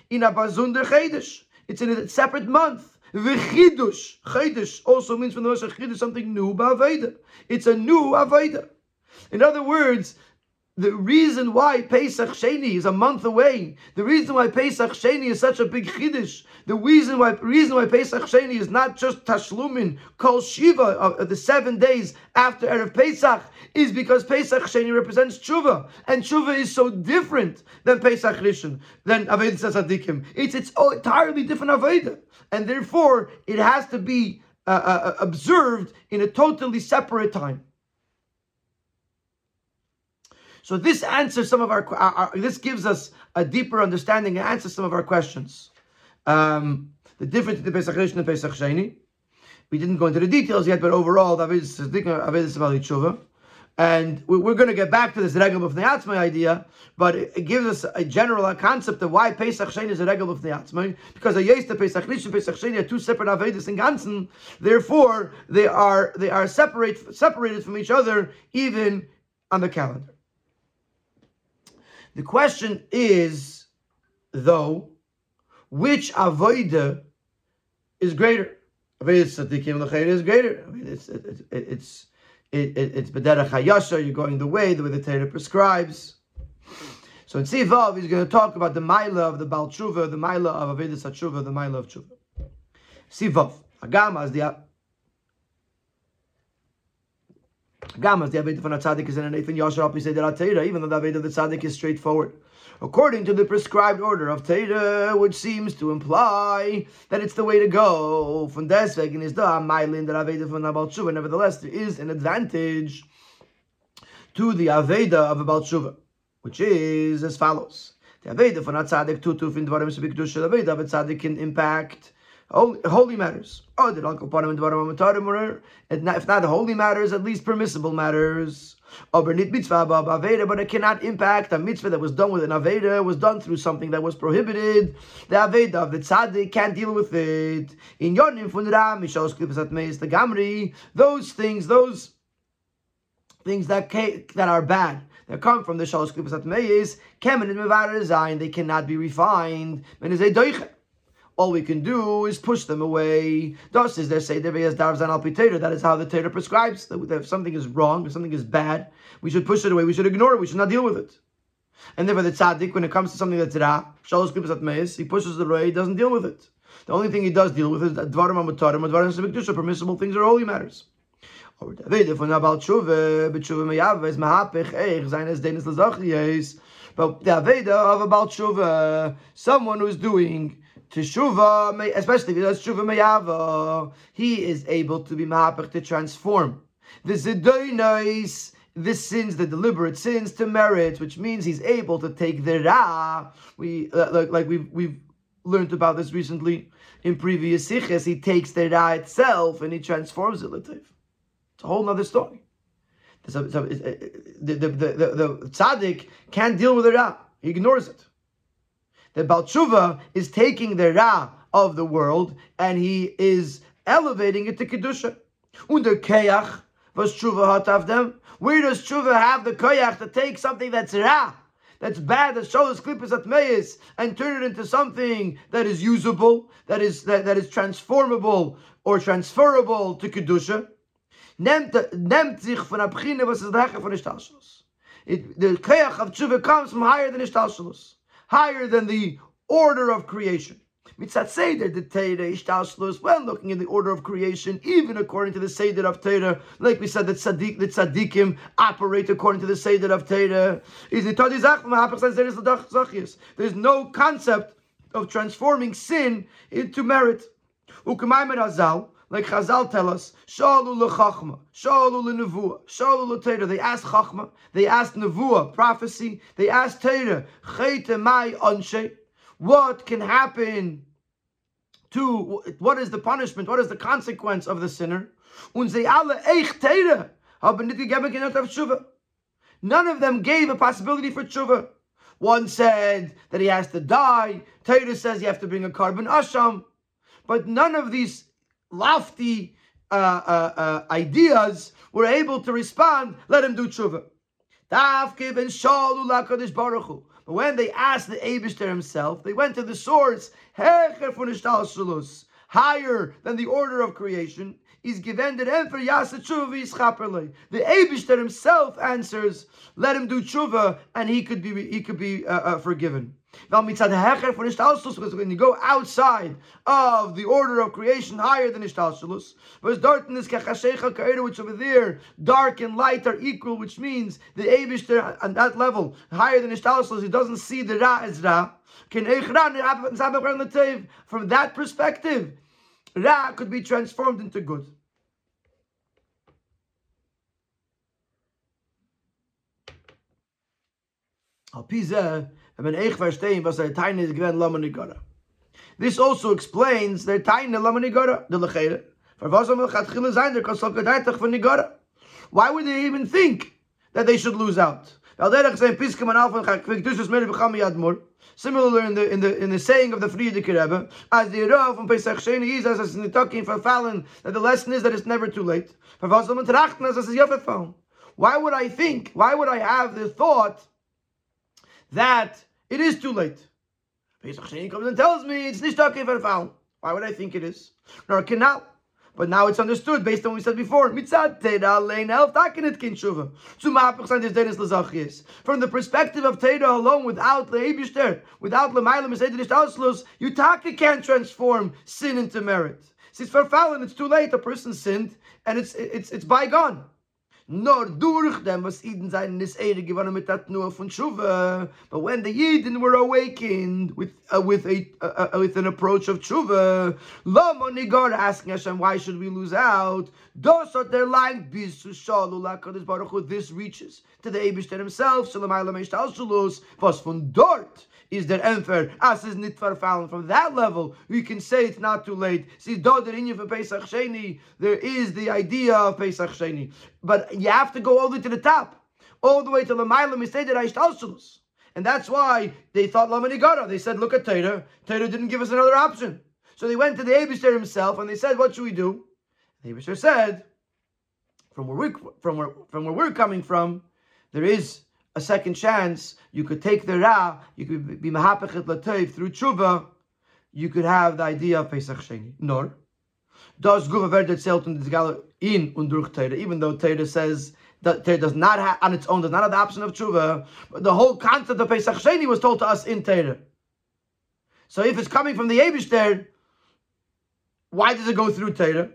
In a bazunder chedesh. It's in a separate month. V'chidush. Chedesh also means from the word chidush something new ba'aveda. It's a new aveda. In other words, the reason why Pesach Sheni is a month away, the reason why Pesach Sheni is such a big chiddush, the reason why reason why Pesach Sheni is not just Tashlumin, Kol Shiva, of the seven days after Erev Pesach, is because Pesach Sheni represents Tshuva, and Tshuva is so different than Pesach Rishon, than Aved Sasadikim. It's its entirely different Aveda, and therefore it has to be uh, uh, observed in a totally separate time. So this answers some of our, our, our, this gives us a deeper understanding and answers some of our questions. Um, the difference between Pesach Rishon and Pesach Sheni. We didn't go into the details yet, but overall, that is Tshuva. And we're going to get back to this Regel of Neatzmai idea, but it gives us a general concept of why Pesach Sheni is a Regel of Neatzmai, because a Yesta Pesach Rishon, Pesach Sheni are two separate Avedis in Ganzen. Therefore, they are they are separate separated from each other even on the calendar. The question is, though, which avoida is greater? Avodah tzaddikim l'chayr is greater. I mean, it's it's it's it, it, it's bederach hayasha. You're going the way the way the Torah prescribes. So in Sivav, he's going to talk about the Maila of the Baal Tshuva, the Maila of Avodah Tshuva, the Maila of Tshuva. Sivav, Agama is the Gamas, the Aveda from a tzaddik is in an Nathan Yashar Api Seder Teira, even though the Aveda of the tzaddik is straightforward. According to the prescribed order of Teira, which seems to imply that it's the way to go. From deswegen is da Mailin that Aveda from Abal Tshuva. Nevertheless, there is an advantage to the Aveda of Abal Tshuva, which is as follows. The Aveda from a tzaddik tutu fin dvarim sebikdush the Aveda of a tzaddik can impact holy matters. Oh, did Uncle If not the holy matters, at least permissible matters. But it cannot impact a mitzvah that was done with an Aveda, was done through something that was prohibited. The Aveda of the Tzaddik can't deal with it. In Yonim Funram, Mishos Meis, the Gamri, those things, those things that that are bad, that come from the Shalosh Klipasat Meis, Kemen and Mevar they cannot be refined. All we can do is push them away. Thus is there say that is how the Torah prescribes that if something is wrong, if something is bad, we should push it away, we should ignore it, we should not deal with it. And therefore the tzaddik, when it comes to something that's ra, shalos kibbutz meis, he pushes it away, he doesn't deal with it. The only thing he does deal with is dvarim amutarim, dvarim sebekdusha, permissible things are holy matters. Or David, tshuva, mahapich, eich, zayin es denis. But the Aveda of about tshuva, someone who's doing teshuva, especially if he does teshuva meyava, he is able to be mahapach to transform the zedoinos, the sins, the deliberate sins, to merit, which means he's able to take the ra. We uh, like, like we've we've learned about this recently in previous siches. He takes the ra itself and he transforms it. Latif. It's a whole other story. So, so, uh, the, the, the, the, the tzaddik can't deal with the ra. He ignores it. The Balchuva is taking the Ra of the world and he is elevating it to Kedusha. Under Keach was Tshuva hatav them. Where does Tshuva have the Keach to take something that's Ra, that's bad, that shows clippers at Meis, and turn it into something that is usable, that is that, that is transformable or transferable to Kedusha? Nemt sich von Abchine, was von. The Keach of Tshuva comes from higher than Ishtalshalus higher than the order of creation. Mitzat Seder, the Teira, Ishtalshlus, well, looking in the order of creation, even according to the Seder of Teira, like we said, that Tzaddik, the Tzaddikim operate according to the Seder of Teira. There's no concept of transforming sin into merit. Like Chazal tell us, Shalu lechachma, Shalu lenevuah, Shalu leteira. They asked chachma, they asked nevuah, prophecy, they asked teira, Chayte mai anshe. What can happen to, what is the punishment, what is the consequence of the sinner? Und sie eich teira, haben nicht tshuva. None of them gave a possibility for tshuva. One said that he has to die. Torah says you have to bring a korban asham. But none of these lofty uh, uh, uh, ideas were able to respond, let him do tshuva. But when they asked the Abishter himself, they went to the source, higher than the order of creation, is given Yasa Tshuva The Abishter himself answers, let him do tshuva, and he could be he could be uh, uh, forgiven. When you go outside of the order of creation higher than Ishtalshalus, but darkness which over there, dark and light are equal, which means the Abishter on that level, higher than Ishtalshalus, he doesn't see the Ra as Ra. From that perspective, Ra could be transformed into good. Al this also explains their Taine Lama Nigara, the Lechere. Why would they even think that they should lose out? Similarly, in the in the in the saying of the Frierdiker Rebbe, as the Rav from Pesach Sheni is as the talking for Fallon, that the lesson is that it's never too late. Why would I think? Why would I have the thought that it is too late. Pesach Sheni comes and tells me it's for foul. Why would I think it is? Nor can now. But now it's understood based on what we said before. Mitzad Teda Lein Elf Takinit Kin. From the perspective of Teda alone, without the Ebishter, without Lemaila Mesedinish Auslus, you taka can't transform sin into merit. Since for Fallon, it's too late. A person sinned and it's it's it's bygone nor durch dem was Eden sein is Ere gewonnen mit dat nur von Tshuva. But when the Eden were awakened with uh, with a uh, uh, with an approach of Tshuva, Lama God asking Hashem, why should we lose out? Those are their lying bis to shalu lakadosh baruch hu. This reaches to the Eibushter himself. Shalamai lamesh talshulus was von dort is der Enfer, as is nit verfallen. From that level, we can say it's not too late. See, do der inyan for Pesach Sheni, there is the idea of Pesach Sheni. But you have to go all the way to the top, all the way to the Mailam Miseder Aishtalshulus. And that's why they thought Lamanigara. They said, look at Torah. Torah didn't give us another option. So they went to the Abishter himself and they said, what should we do? The Abishter said, from where, we, from, where, from where we're coming from, there is a second chance. You could take the Ra, you could be Mahapachet Latayv through Tshuva, you could have the idea of Pesach Sheni. Nor, does Guva Verde das in und durch Teire, even though Teire says that Teire does not have, on its own, does not have the option of Tshuva, but the whole concept of Pesach Sheni was told to us in Teire. So if it's coming from the Yebishter, why does it go through Teire?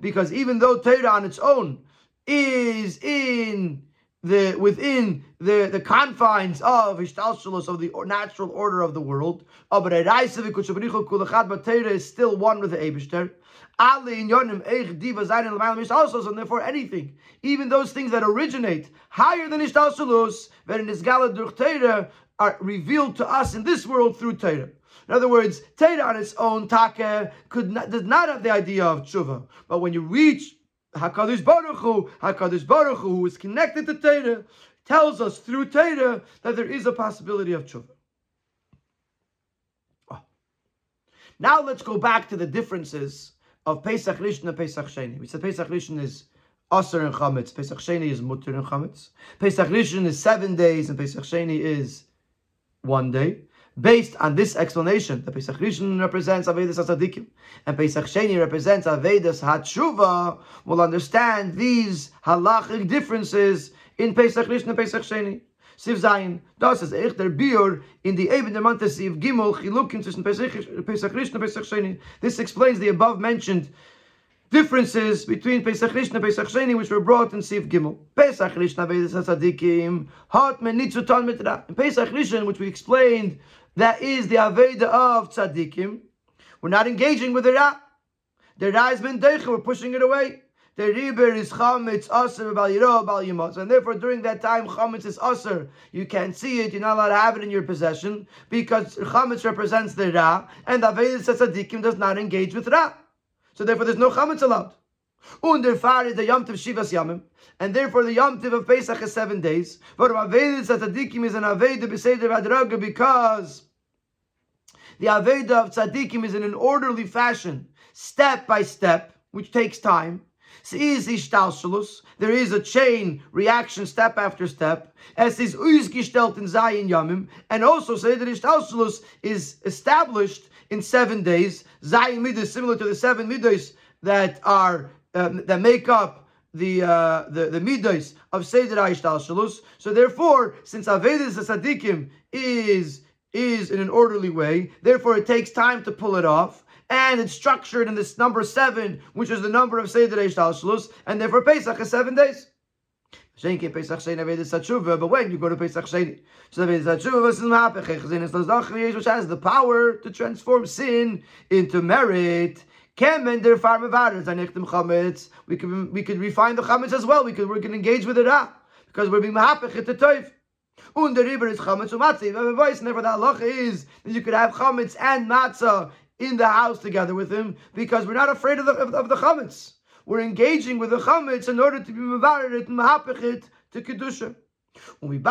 Because even though Teira on its own is in the within the, the confines of Ishtalshalos of the natural order of the world. But is still one with the Abishter. And therefore, anything, even those things that originate higher than Ishtalshalos, are revealed to us in this world through Torah. In other words, Torah on its own, Taka, could not, does not have the idea of tshuva. But when you reach Hakadosh Baruch Hu, Hakadosh Baruch Hu, who is connected to Torah, tells us through Torah that there is a possibility of tshuva. Oh. Now let's go back to the differences of Pesach Rishon and Pesach Sheni. We said Pesach Rishon is Aser and Chametz. Pesach Sheni is Mutter and Chametz. Pesach Rishon is seven days and Pesach Sheni is one day. Based on this explanation, the Pesach Rishon represents Avedis HaTzadikim, and Pesach Sheni represents Avedis HaTshuva, will understand these halachic differences in Pesach Rishon and Pesach Sheni. Siv Zayin, das ist der in the Eben der Mante Siv Gimel, Chilukim zwischen Pesach Rishon and Pesach Sheni. This explains the above mentioned differences between Pesach Rishon and Pesach Sheni, which were brought in Siv Gimel. Pesach Rishon Avedis HaTzadikim, Hot Menitzutan Mitra. In Pesach Rishon, which we explained that is the Aveda of Tzaddikim. We're not engaging with the Ra. The Ra has been Deicha, we're pushing it away. The Riber is Chametz Aser Bal Yimot. And therefore, during that time, Chametz is Aser. You can't see it, you're not allowed to have it in your possession, because Chametz represents the Ra, and the Aveda Tzaddikim does not engage with Ra. So therefore, there's no Chametz allowed. Und der Fahr is the Yom Shivas Yamim, and therefore the Yom of Pesach is seven days. But Avedis Tzadikim is an Aveda B'Seder Vadraga because the Aveda of Tzadikim is in an orderly fashion, step by step, which takes time. There is a chain reaction step after step. As is ausgestellt in Zayin Yamim. And also that Ishtalshalus is established in seven days. Zayin Midas, similar to the seven Midas that are um, that make up the uh, the the midas of Seder Ishtalshalus. So therefore, since Avedis Sadikim is is in an orderly way, therefore it takes time to pull it off and it's structured in this number seven, which is the number of Seder Shlus, and therefore Pesach is seven days. But when you go to Pesach Sheni, so which has the power to transform sin into merit. We could we could refine the chametz as well. We could we can engage with it ah, because we're being mahapech at the toif. Und der river is chametz umatzah. Never that halacha is that you could have chametz and matzah in the house together with him because we're not afraid of the, of, of the chametz. We're engaging with the chametz in order to be mevared and mahapechit to kedusha. And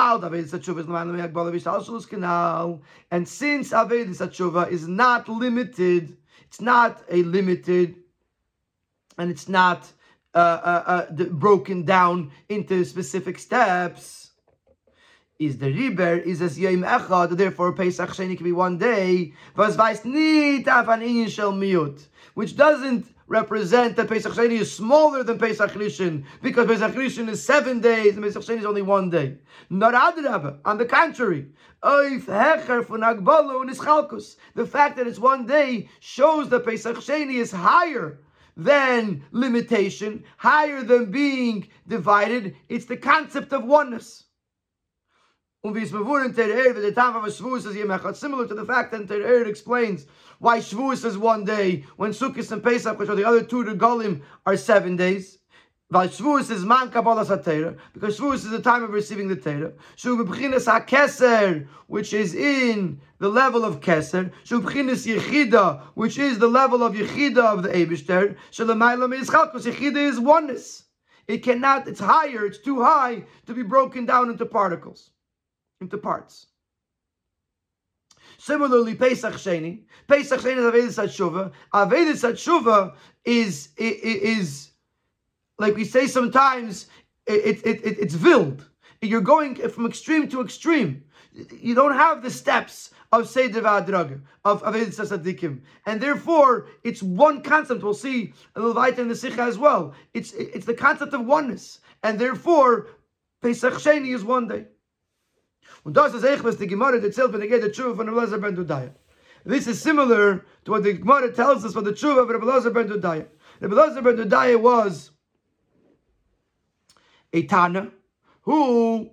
since Aved Satshuva is not limited, it's not a limited, and it's not uh, uh, uh, broken down into specific steps is the riber is as yom echad, therefore Pesach Sheni can be one day. An shel miut, which doesn't represent that Pesach Sheni is smaller than Pesach Rishon, because Pesach Rishon is seven days and Pesach Sheni is only one day. Not adrabah. On the contrary, the fact that it's one day shows that Pesach Sheni is higher than limitation, higher than being divided. It's the concept of oneness. Similar to the fact that Tereir explains why Shavuos is one day, when Sukkot and Pesach, which are the other two Regalim, are seven days. Shavuos is Man Kabbalah Satera, because Shavuos is the time of receiving the Torah. Shu B'chinas HaKeser, which is in the level of Keser. Shu B'chinas Yechida, which is the level of Yechida of the Eibishter. Shu L'maylam Yischal, because Yechida is oneness. It cannot, it's higher, it's too high to be broken down into particles into parts. Similarly, Pesach Sheni, Pesach Sheni is Avedis Atshuva. Avedis Atshuva is, is like we say sometimes. It, it, it, it's vild. You're going from extreme to extreme. You don't have the steps of Seder V'Adraga, of Avedis Asadikim. And therefore, it's one concept. We'll see a little later in the Sikha as well. It's, it's the concept of oneness. And therefore, Pesach Sheni is one day. Und das ist echt, was die Gemara erzählt, wenn er geht der Tshuva von Rebbe ben Dudaya. This is similar to what the Gemara tells us for the Tshuva of Rebbe Lozer ben Dudaya. Rebbe Lozer ben Dudaya was a Tana who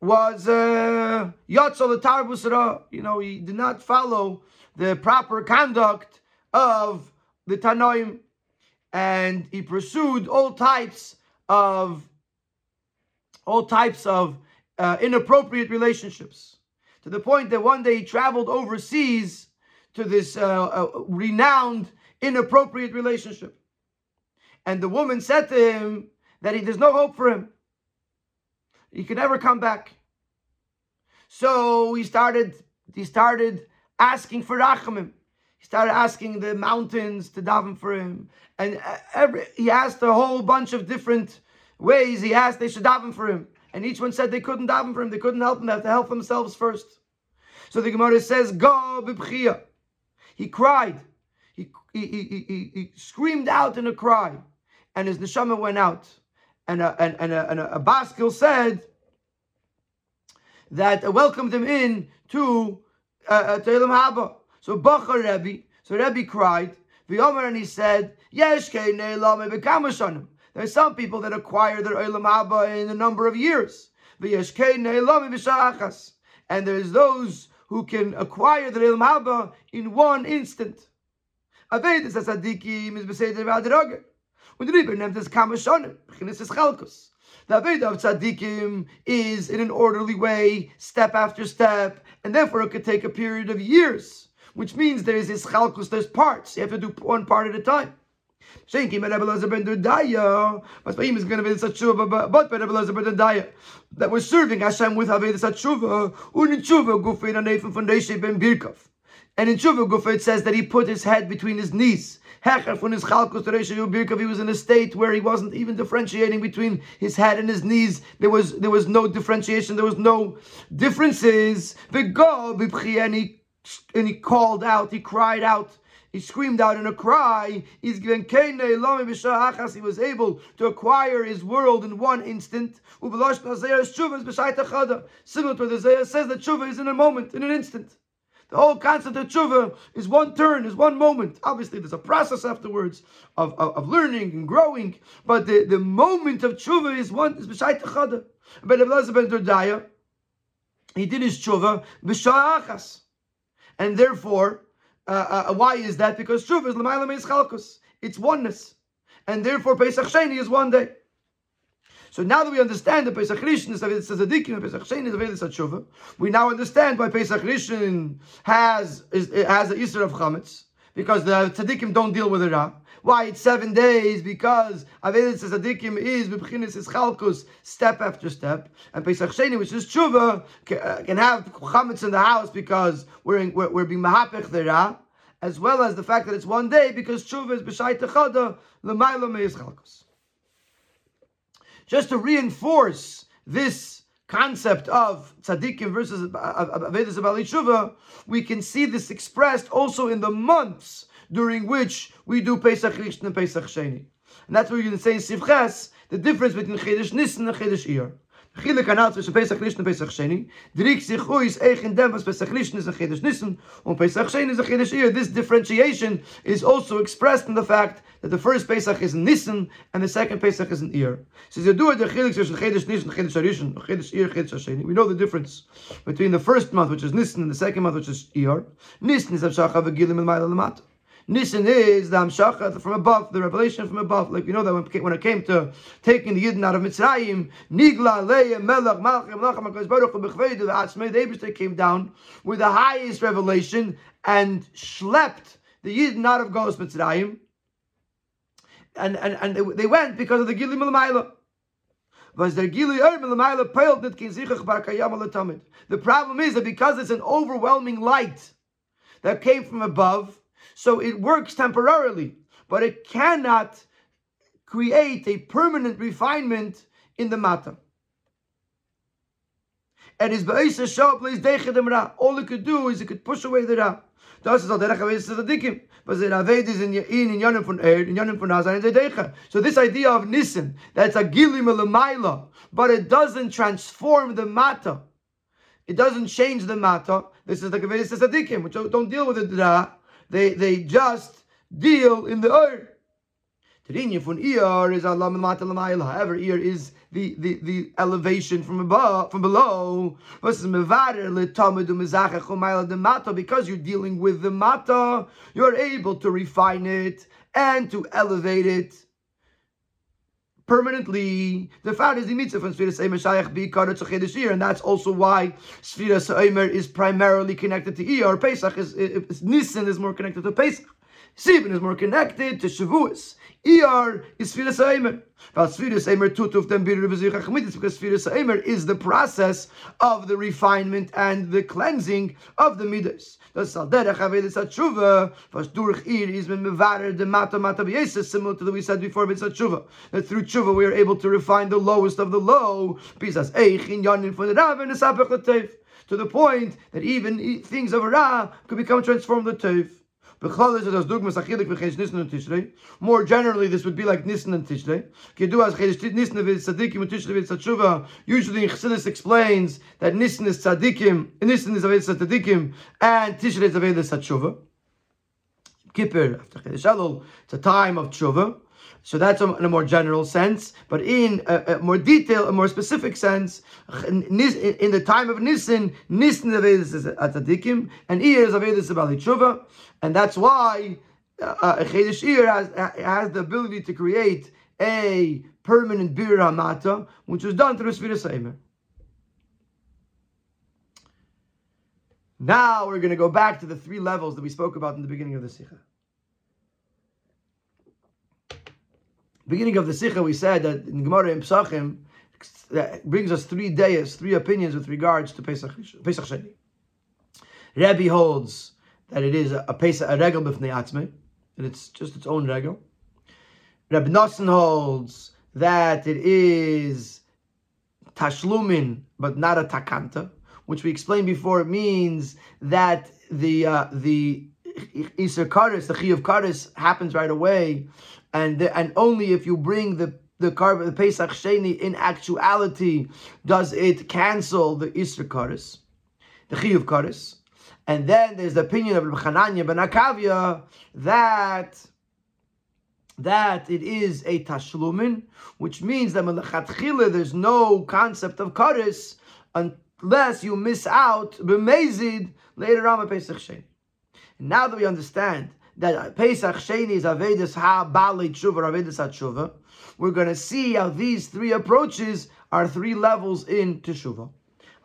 was uh, Yatzal Tarbusra. You know, he did not follow the proper conduct of the Tanoim, and he pursued all types of all types of uh, inappropriate relationships to the point that one day he traveled overseas to this uh, uh, renowned inappropriate relationship. And the woman said to him that he, there's no hope for him. He can never come back. So he started he started asking for rachamim. He started asking the mountains to daven for him. And uh, every, he asked a whole bunch of different ways. He asked they should daven for him. And each one said they couldn't daven for him, they couldn't help him, they have to help themselves first. So the Gemara says, Go b'bchia. He cried. He, he, he, he, he screamed out in a cry. And his neshama went out. And a, and, and a, and a, a baskil said that uh, welcomed him in to uh, uh Haba. So Bacha Rebbe, so Rebbe cried, and he said, Yesh there are some people that acquire their Olam Abba in a number of years. And there's those who can acquire their Olam Abba in one instant. The Rebbe. The Aveda of Tzadikim is in an orderly way, step after step, and therefore it could take a period of years, which means there is this Chalkus, there's parts. You have to do one part at a time. Shenki Rebbe Lezer ben Dudaya. Ist going to be the Tshuva, but Rebbe Lezer ben Dudaya. That was serving Hashem with Haved Tshuva. Und in Tshuva gufe in a Nefen von Reishe ben Birkov. And in Tshuva gufe it says that he put his head between his knees. Hecher von his chalkus Birkav, he was in a state where he wasn't even differentiating between his head and his knees. There was there was no differentiation, there was no differences. And he, and he called out, he cried out. He screamed out in a cry. He was able to acquire his world in one instant. Similar to the Zayah says that tshuva is in a moment, in an instant. The whole concept of tshuva is one turn, is one moment. Obviously, there's a process afterwards of, of, of learning and growing, but the, the moment of tshuva is one, is b'shayt achada. Ben Elazar ben Dordaya, he did his tshuva b'sha'achas. And therefore, uh, uh, why is that? Because tshuva is l'mayla meis chalkus. It's oneness. And therefore, Pesach Sheni is one day. So now that we understand that Pesach Rishon is Avedis Tzadikim and Pesach Sheni is Avedis Tshuva, we now understand why Pesach Rishon has has the Easter of Chametz because the Tzadikim don't deal with it. Ra. Why it's seven days? Because Avedis Tzadikim is Bibchinis is Chalkus step after step, and Pesach Sheni, which is Tshuva, uh, can, have Chametz in the house because we're in, we're, we're being Mahapech the as well as the fact that it's one day because tshuva is b'shai techada l'mayla meis chalkos just to reinforce this concept of tzaddikim versus avedis abali tshuva, we can see this expressed also in the months during which we do Pesach Rishon and Pesach Sheni. And that's what we're going to say in Sivches, the difference between Chedesh Nisan and Chedesh Iyar. Chilek anat zwischen Pesach Rishon und Pesach Sheni. Drik sich uis eich in dem, Pesach Rishon is a Chedesh Nisan, and Pesach Sheni is a Chedesh Iyar. This differentiation is also expressed in the fact that the first Pesach is in Nisan, and the second Pesach is in Iyar. Says you do it the Chilek zwischen Chedesh Nisan, Chedesh Rishon, Chedesh Iyar, Chedesh Sheni. We know the difference between the first month, which is Nisan, and the second month, which is Iyar. Nisan is Avshacha v'gilim and Ma'ila Lamata. Nisan is the Amshacha from above, the revelation from above. Like you know that when, when it came to taking the Yidden out of Mitzrayim, Nigla, Leah, Melech, Malchim, Melchim, HaKadosh Baruch Hu, the Atzmei, the Eberste came down with the highest revelation and schlepped the Yidden out of Golos Mitzrayim. And, and, and they, they went because of the Gilim Malamayla. The problem is that because it's an overwhelming light that came from above, so it works temporarily, but it cannot create a permanent refinement in the matter. And his ba'isa show place ra. All it could do is it could push away the ra. Das ist der Chavez Tzadikim. Was der Aved is in in in von er, in von Nazar, and Zedecha. So this idea of Nissen, that's a Gilim Elamaila, but it doesn't transform the matter. It doesn't change the matter. This is the Chavez Tzadikim, which don't deal with the it. They they just deal in the earth. is However, Iyar is the, the, the elevation from above, from below. Because you're dealing with the mata, you're able to refine it and to elevate it permanently. The fact is the mitzvah from Sfiras Eimer Shayach Bikar Tzachedish and that's also why Sfiras Eimer is primarily connected to Iyar. Pesach is, is, Nisan is more connected to Pesach. Sivan is more connected to Shavuos. Iyar is Sfiras Eimer. Sfiras Eimer tutuf dem bir because Sfiras Eimer is the process of the refinement and the cleansing of the midas. Das al derech avedis tshuva, was durch ir is men mevarer the mata mata b'yeses, similar to the we said before with tshuva. That through tshuva we are able to refine the lowest of the low. Pisas eich in yanin for the rav and the To the point that even things of a ra could become transformed to tev. More generally, this would be like Nisan and Tishrei. Usually, Chassidus explains that Nisan is tzaddikim, Nisan is Avedis tzaddikim, and Tishrei is Avedis. Kippur after Chedesh Elul, it's a time of tshuva. So that's in a more general sense, but in a, a more detail, a more specific sense, in the time of Nisan, Nisan Avedis is Tzadikim, and Iyar is Avedis Tshuva, and that's why uh, uh Chedesh Iyar has, has the ability to create a permanent Bir Hamata, which was done through Sfira Seimer. Now we're going to go back to the three levels that we spoke about in the beginning of the Sikha. beginning of the Sikha, we said that in Gemara and Psachim brings us three days, three opinions with regards to Pesach, Pesach Sheni. Rebbe holds that it is a, a Pesach, a regal b'fnei atzmei. and it's just its own regel. Reb Nosson holds that it is tashlumin, but not a takanta, which we explained before. Means that the uh, the Isser Karis, the Chi of Karis, happens right away, and the, and only if you bring the the the Pesach Sheni in actuality does it cancel the Isser Karis, the Chi of Karis. And then there's the opinion of Chananya ben Akavia that that it is a tashlumin, which means that there's no concept of karis unless you miss out b'mezid later on Pesach Sheni. Now that we understand that Pesach Sheni is Avedis Ha Bali Tshuva, Avedis HaTshuva, we're going to see how these three approaches are three levels in Teshuvah.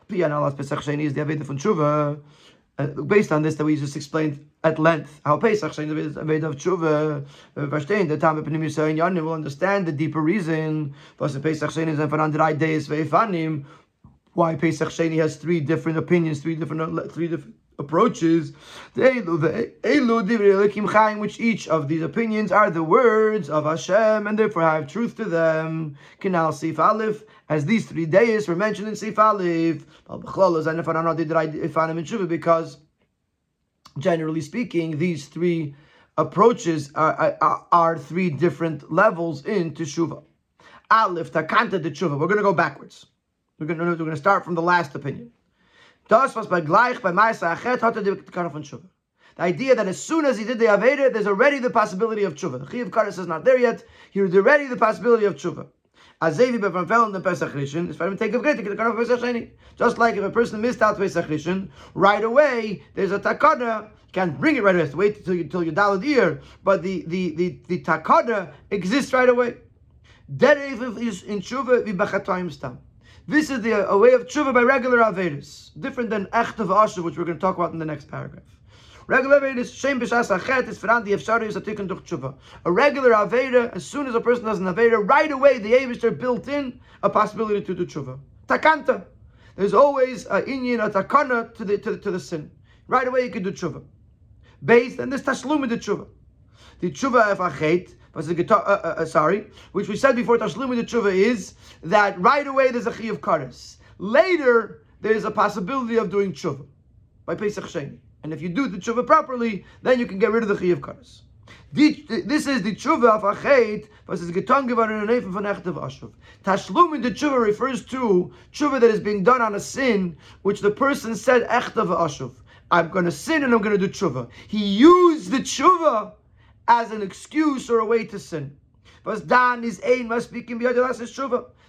Pesach Sheni is the Avedis von Tshuva. Uh, based on this that we just explained at length, how Pesach Sheni is Aved of Tshuva, verstehen, the time of Pnim Yisrael Yanim will understand the deeper reason, was Pesach Sheni is under days Veifanim, why Pesach Sheni has three different opinions, three different, uh, three different approaches, which each of these opinions are the words of Hashem and therefore have truth to them. Kinal Sif Aleph, as these three days were mentioned in Sif Aleph, because generally speaking, these three approaches are, are, are three different levels in Teshuvah. Aleph, Takanta Teshuvah. We're going to go backwards. We're going to, we're going to start from the last opinion. The idea that as soon as he did the Aveda, there's already the possibility of Tshuva. The Chiyav Karas is not there yet. Here's already the possibility of Tshuva. Azevi bevan fell in the Pesach Rishon, it's take great the Pesach Sheni. Just like if a person missed out Pesach Rishon, right away, there's a takana, can't bring it right away, wait until you, until you dial the ear, but the, the, the, the takana exists right away. That is in Tshuva, v'bachatayim stam. This is the uh, a way of tshuva by regular avedis, different than echt of asher, which we're going to talk about in the next paragraph. Regular avedis, shem b'shas achet is veran the efshari is a tikkun duch tshuva. A regular aveda, as soon as a person does an aveda, right away the avister built in a possibility to do tshuva. Takanta, there's always a inyan, a takana to the to, the, to the sin. Right away you can do tshuva. Based and this tashlum in the tshuva. The tshuva of achet uh, uh, uh, sorry, which we said before, Tashlum the tshuva is that right away there's a chi of kares. Later, there's a possibility of doing tshuva by Pesach Sheni. And if you do the tshuva properly, then you can get rid of the chi of kares. This is the tshuva of achet versus getan gevan in von ashuv. Tashlum the tshuva refers to tshuva that is being done on a sin which the person said echtev ashuv. I'm going to sin and I'm going to do tshuva. He used the tshuva as an excuse or a way to sin. Dan is.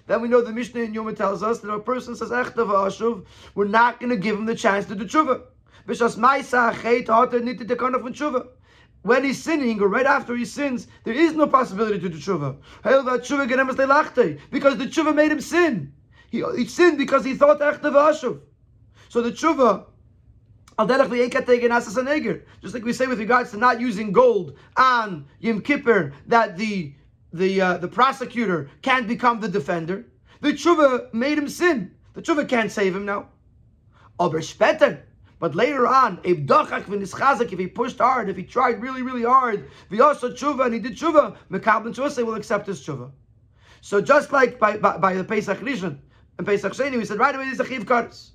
Then we know the Mishnah in Yoma tells us that a person says echtav ashuv, we're not going to give him the chance to do tshuva. When he's sinning, or right after he sins, there is no possibility to do tshuva. Because the tshuva made him sin. He, he sinned because he thought echtav ashuv. So the tshuva just like we say with regards to not using gold on Yom Kippur, that the the uh, the prosecutor can't become the defender. The tshuva made him sin. The tshuva can't save him now. But later on, if he pushed hard, if he tried really, really hard, also tshuva and he did tshuva, Mekabin Chusay will accept his tshuva. So just like by, by, by the Pesach Rishon and Pesach Sheni, we said right away there's a chiv kares.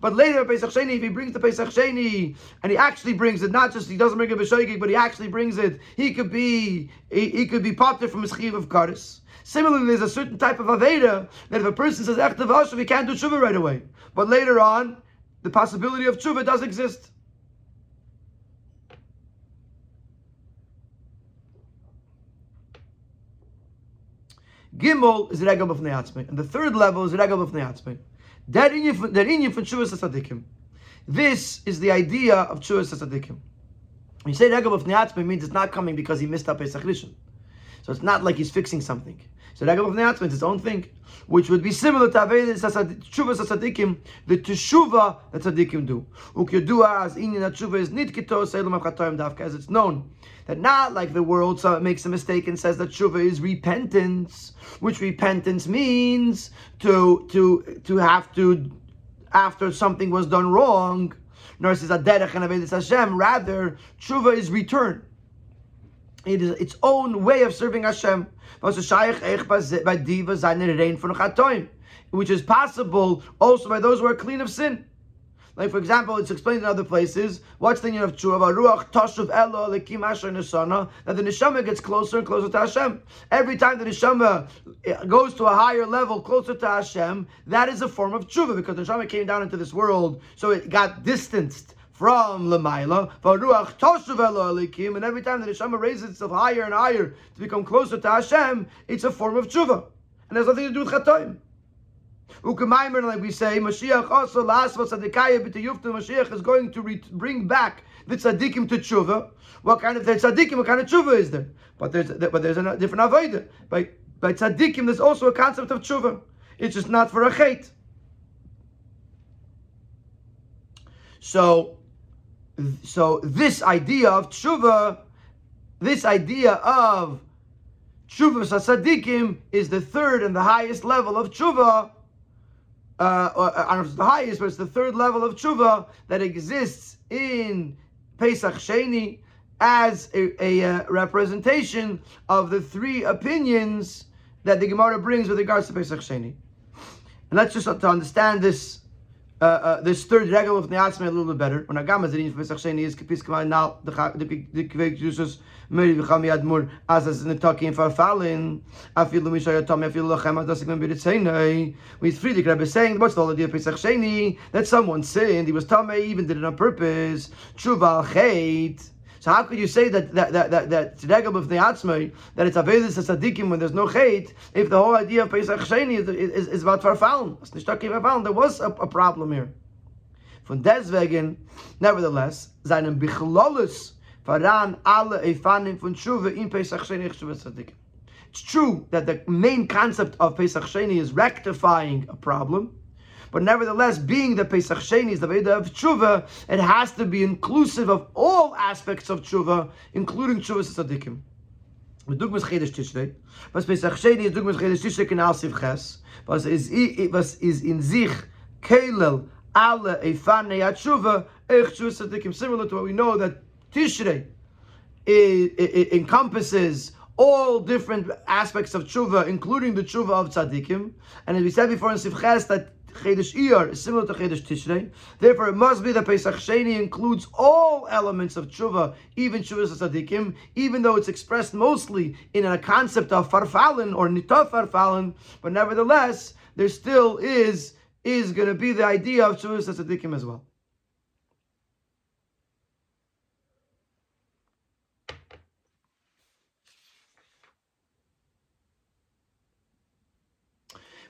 But later, Pesach Sheni, if he brings the Pesach Sheni, and he actually brings it, not just he doesn't bring it b'shoigig, but he actually brings it, he could be he, he could be popped from his chiv of karis. Similarly, there's a certain type of aveda that if a person says echtav hashav, he can't do tshuva right away. But later on, the possibility of tshuva does exist. Gimel is regel of neatzmei, and the third level is regel of neatzmei. That inyan from Chuvas Tzadikim. This is the idea of Chuvas Tzadikim. When you say Regab of Neatzme means it's not coming because he missed up Pesach Rishon. So it's not like he's fixing something. So Regab of Neatzme is its own thing, which would be similar to Chuvas Tzadikim, the Teshuva that Tzadikim do. Ukyodua as inyan Teshuva is nitkito seilum achatoyim dafka, as it's known that not like the world so it makes a mistake and says that tshuva is repentance, which repentance means to to to have to after something was done wrong. Nor says Aderech and Hashem. Rather, tshuva is return. it is its own way of serving Hashem. Which is possible also by those who are clean of sin. Like for example, it's explained in other places. What's the meaning of tshuva? Ruach tashuv elo lekim asher nesana. That the neshama gets closer and closer to Hashem. Every time the neshama eh, goes to a higher level, closer to Hashem, that is a form of tshuva because the neshama came down into this world, so it got distanced from Lamaila. Ruach tashuv elo lekim. And every time the neshama raises itself higher and higher to become closer to Hashem, it's a form of tshuva, and has nothing to do with chatoim. Ukamaimer, like we say, Mashiach also last was Sadikaya. Mashiach is going to re- bring back the tzaddikim to tshuva. What kind of tzaddikim? What kind of tshuva is there? But there's but there's a different avodah. By by tzaddikim, there's also a concept of tshuva. It's just not for a chait. So, so this idea of tshuva, this idea of tshuva tzaddikim is the third and the highest level of tshuva uh, I don't know if it's the highest, but it's the third level of tshuva that exists in Pesach Sheni as a, a uh, representation of the three opinions that the Gemara brings with regards to Pesach Sheni. And let's just to understand this uh, uh, this third regal of Neatzme a little bit better. When Agama Zerin Pesach Sheni is Kapis Kamal now the the Kvek Jesus Meri V'cham Yad Mur as as in talking for Falin Afilu Mishaya Tom Afilu Lachem Adasik Ben Biritzeinai with Frierdiker Rebbe saying what's the idea of Pesach Sheni? That someone sinned he was Tomei even did it on purpose. Tshuva Chait so how could you say that that that that atzmai that it's avedis as tzaddikim when there's no chait if the whole idea of Pesach Sheni is, is, is about verfallen? There was a, a problem here. Von deswegen, nevertheless, seinen bichlolus varan alle efanim von tshuva in Pesach Sheni tzaddikim. It's true that the main concept of Pesach Sheni is rectifying a problem. But nevertheless, being the Pesach Sheni is the Veda of Tshuva, it has to be inclusive of all aspects of Tshuva, including Tshuva Tzadikim. Mit Dugmas Chedesh Tishrei, was Pesach Sheni is Dugmas Chedesh Tishrei in Alsiv Ches, was is, was is in sich Kelel alle Eifane Yatshuva, Ech Tshuva Tzadikim, similar to what we know that Tishrei encompasses all different aspects of tshuva, including the tshuva of tzaddikim. And as we said before in Sivches, that Chedesh Iyar is similar to Chedesh Tishrei. Therefore, it must be that Pesach Sheni includes all elements of tshuva, even tshuva tzaddikim, even though it's expressed mostly in a concept of farfalin or nitaf farfalin. But nevertheless, there still is is going to be the idea of tshuva tzaddikim as well.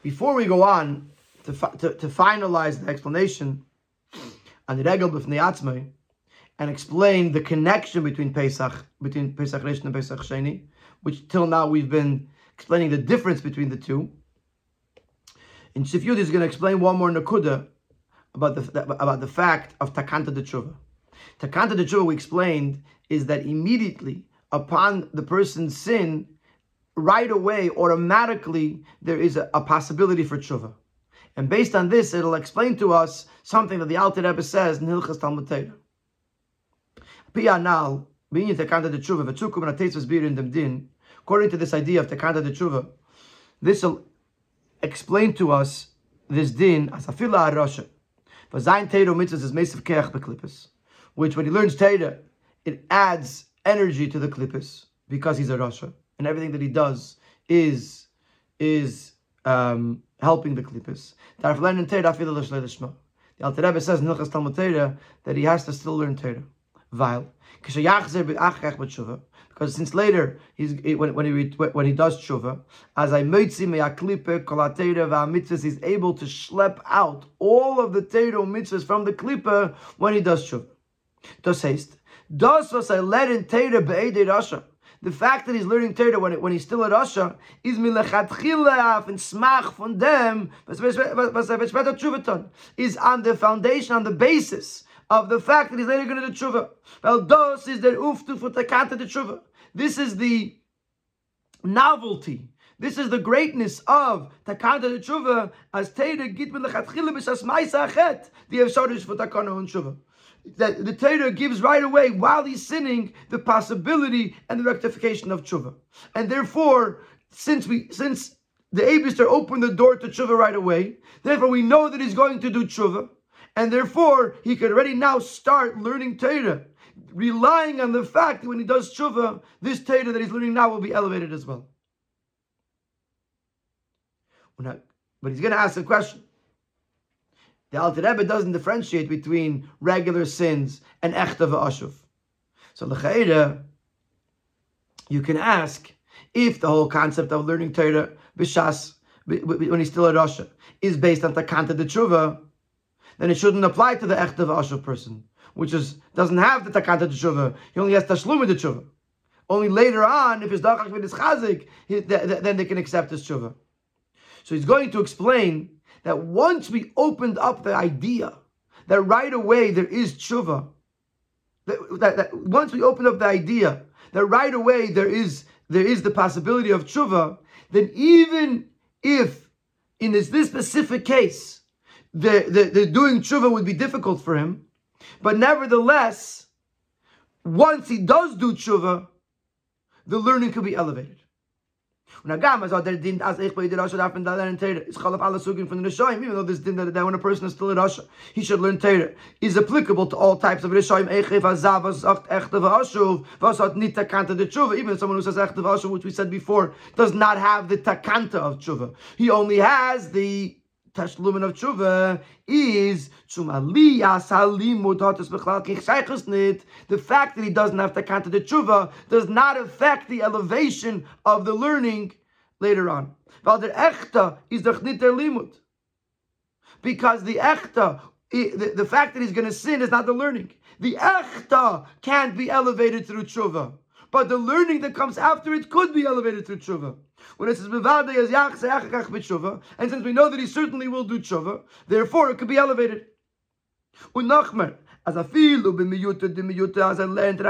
Before we go on, to, to, to finalize the explanation on the Regel B'fnei Atzmai and explain the connection between Pesach, between Pesach Rishon and Pesach Sheni, which till now we've been explaining the difference between the two. In Sifyud is going to explain one more Nakuda about the, about the fact of Takanta de Tshuva. Takanta de Tshuva, we explained, is that immediately upon the person's sin, right away, automatically, there is a, a possibility for Tshuva. And based on this, it'll explain to us something that the Alter Rebbe says in Hilchas Talmud Torah. Piyanal, being tekanta de tshuva, v'tzukum and bir in dem din, according to this idea of tekanta de tshuva, this will explain to us this din as afila arasha. V'zayin teiro mitzvahs is mesav keach beklippus, which when he learns Torah, it adds energy to the klippus because he's a rasha, and everything that he does is is um, helping the klippus. The Alter Rebbe says in Hilchas Talmud Torah that he has to still learn Torah. Weil, because since later he's when, when he when he does tshuva, as I moitzi me'aklipe kolatera va'mitzvahs, he's able to schlep out all of the Torah mitzvahs from the klipa when he does tshuva. Das heißt, das was I led in Torah be'edei rasha, the fact that he's learning Torah when, when he's still at Rasha is milechatchilaf and smach from them, is on the foundation, on the basis of the fact that he's later going to do tshuva. Well, dos is the uftu for takata the tshuva. This is the novelty This is the greatness of Takanta de Tshuva as Teira git mit lechatchila b'shas ma'isa achet the efsharish for Takana and Tshuva. That the Torah gives right away while he's sinning the possibility and the rectification of tshuva, and therefore, since we since the Abister opened the door to tshuva right away, therefore we know that he's going to do tshuva, and therefore he could already now start learning Torah, relying on the fact that when he does tshuva, this Torah that he's learning now will be elevated as well. But he's going to ask a question. The Alter Rebbe doesn't differentiate between regular sins and echta v'ashuv. So l'chayda, you can ask if the whole concept of learning Torah b'shas when he's still a Rasha is based on takanta de tshuva, then it shouldn't apply to the echta v'ashuv person, which is doesn't have the takanta de tshuva. He only has tashlum de tshuva. Only later on, if his dachak with his chazik, then they can accept his tshuva. So he's going to explain that once we opened up the idea that right away there is tshuva, that, that, that once we opened up the idea that right away there is there is the possibility of tshuva, then even if in this, this specific case the, the, the doing tshuva would be difficult for him, but nevertheless, once he does do tshuva, the learning could be elevated. Und agam as der din as ich bei der Rasha darf in der lernen Teire. It's chalaf ala sugin from the Rishoyim, even though this din that, that when a person is still in Rasha, he should learn Teire, is applicable to all types of Rishoyim. Eichef azav, was sagt echte v'ashuv, was hat. Even someone who says echte v'ashuv, which we said before, does not have the takanta of tshuva. He only has the Tashlumin of tshuva is the fact that he doesn't have to count the tshuva does not affect the elevation of the learning later on. Because the echta, the, the fact that he's going to sin is not the learning. The echta can't be elevated through tshuva. But the learning that comes after it could be elevated through tshuva. When it says as b'tshuva, and since we know that he certainly will do tshuva, therefore it could be elevated. As as I learned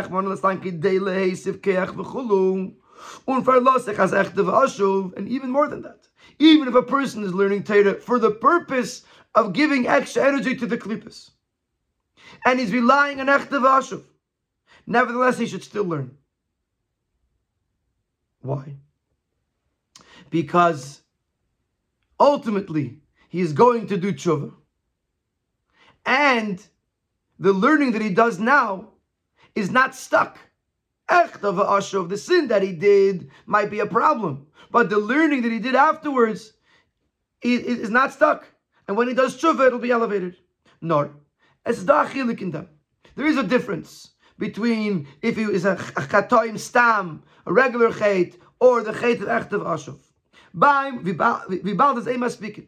and even more than that. Even if a person is learning Torah for the purpose of giving extra energy to the klippus, and he's relying on echte v'ashuv, nevertheless he should still learn. Why? because ultimately he is going to do tshuva. And the learning that he does now is not stuck. Of the sin that he did might be a problem, but the learning that he did afterwards is not stuck. And when he does tshuva, it'll be elevated. Nor. There is a difference between if he is a chatoim stam, a regular chait, or the chait of echtav ashuv. Beim, wie bald is Ema speaking.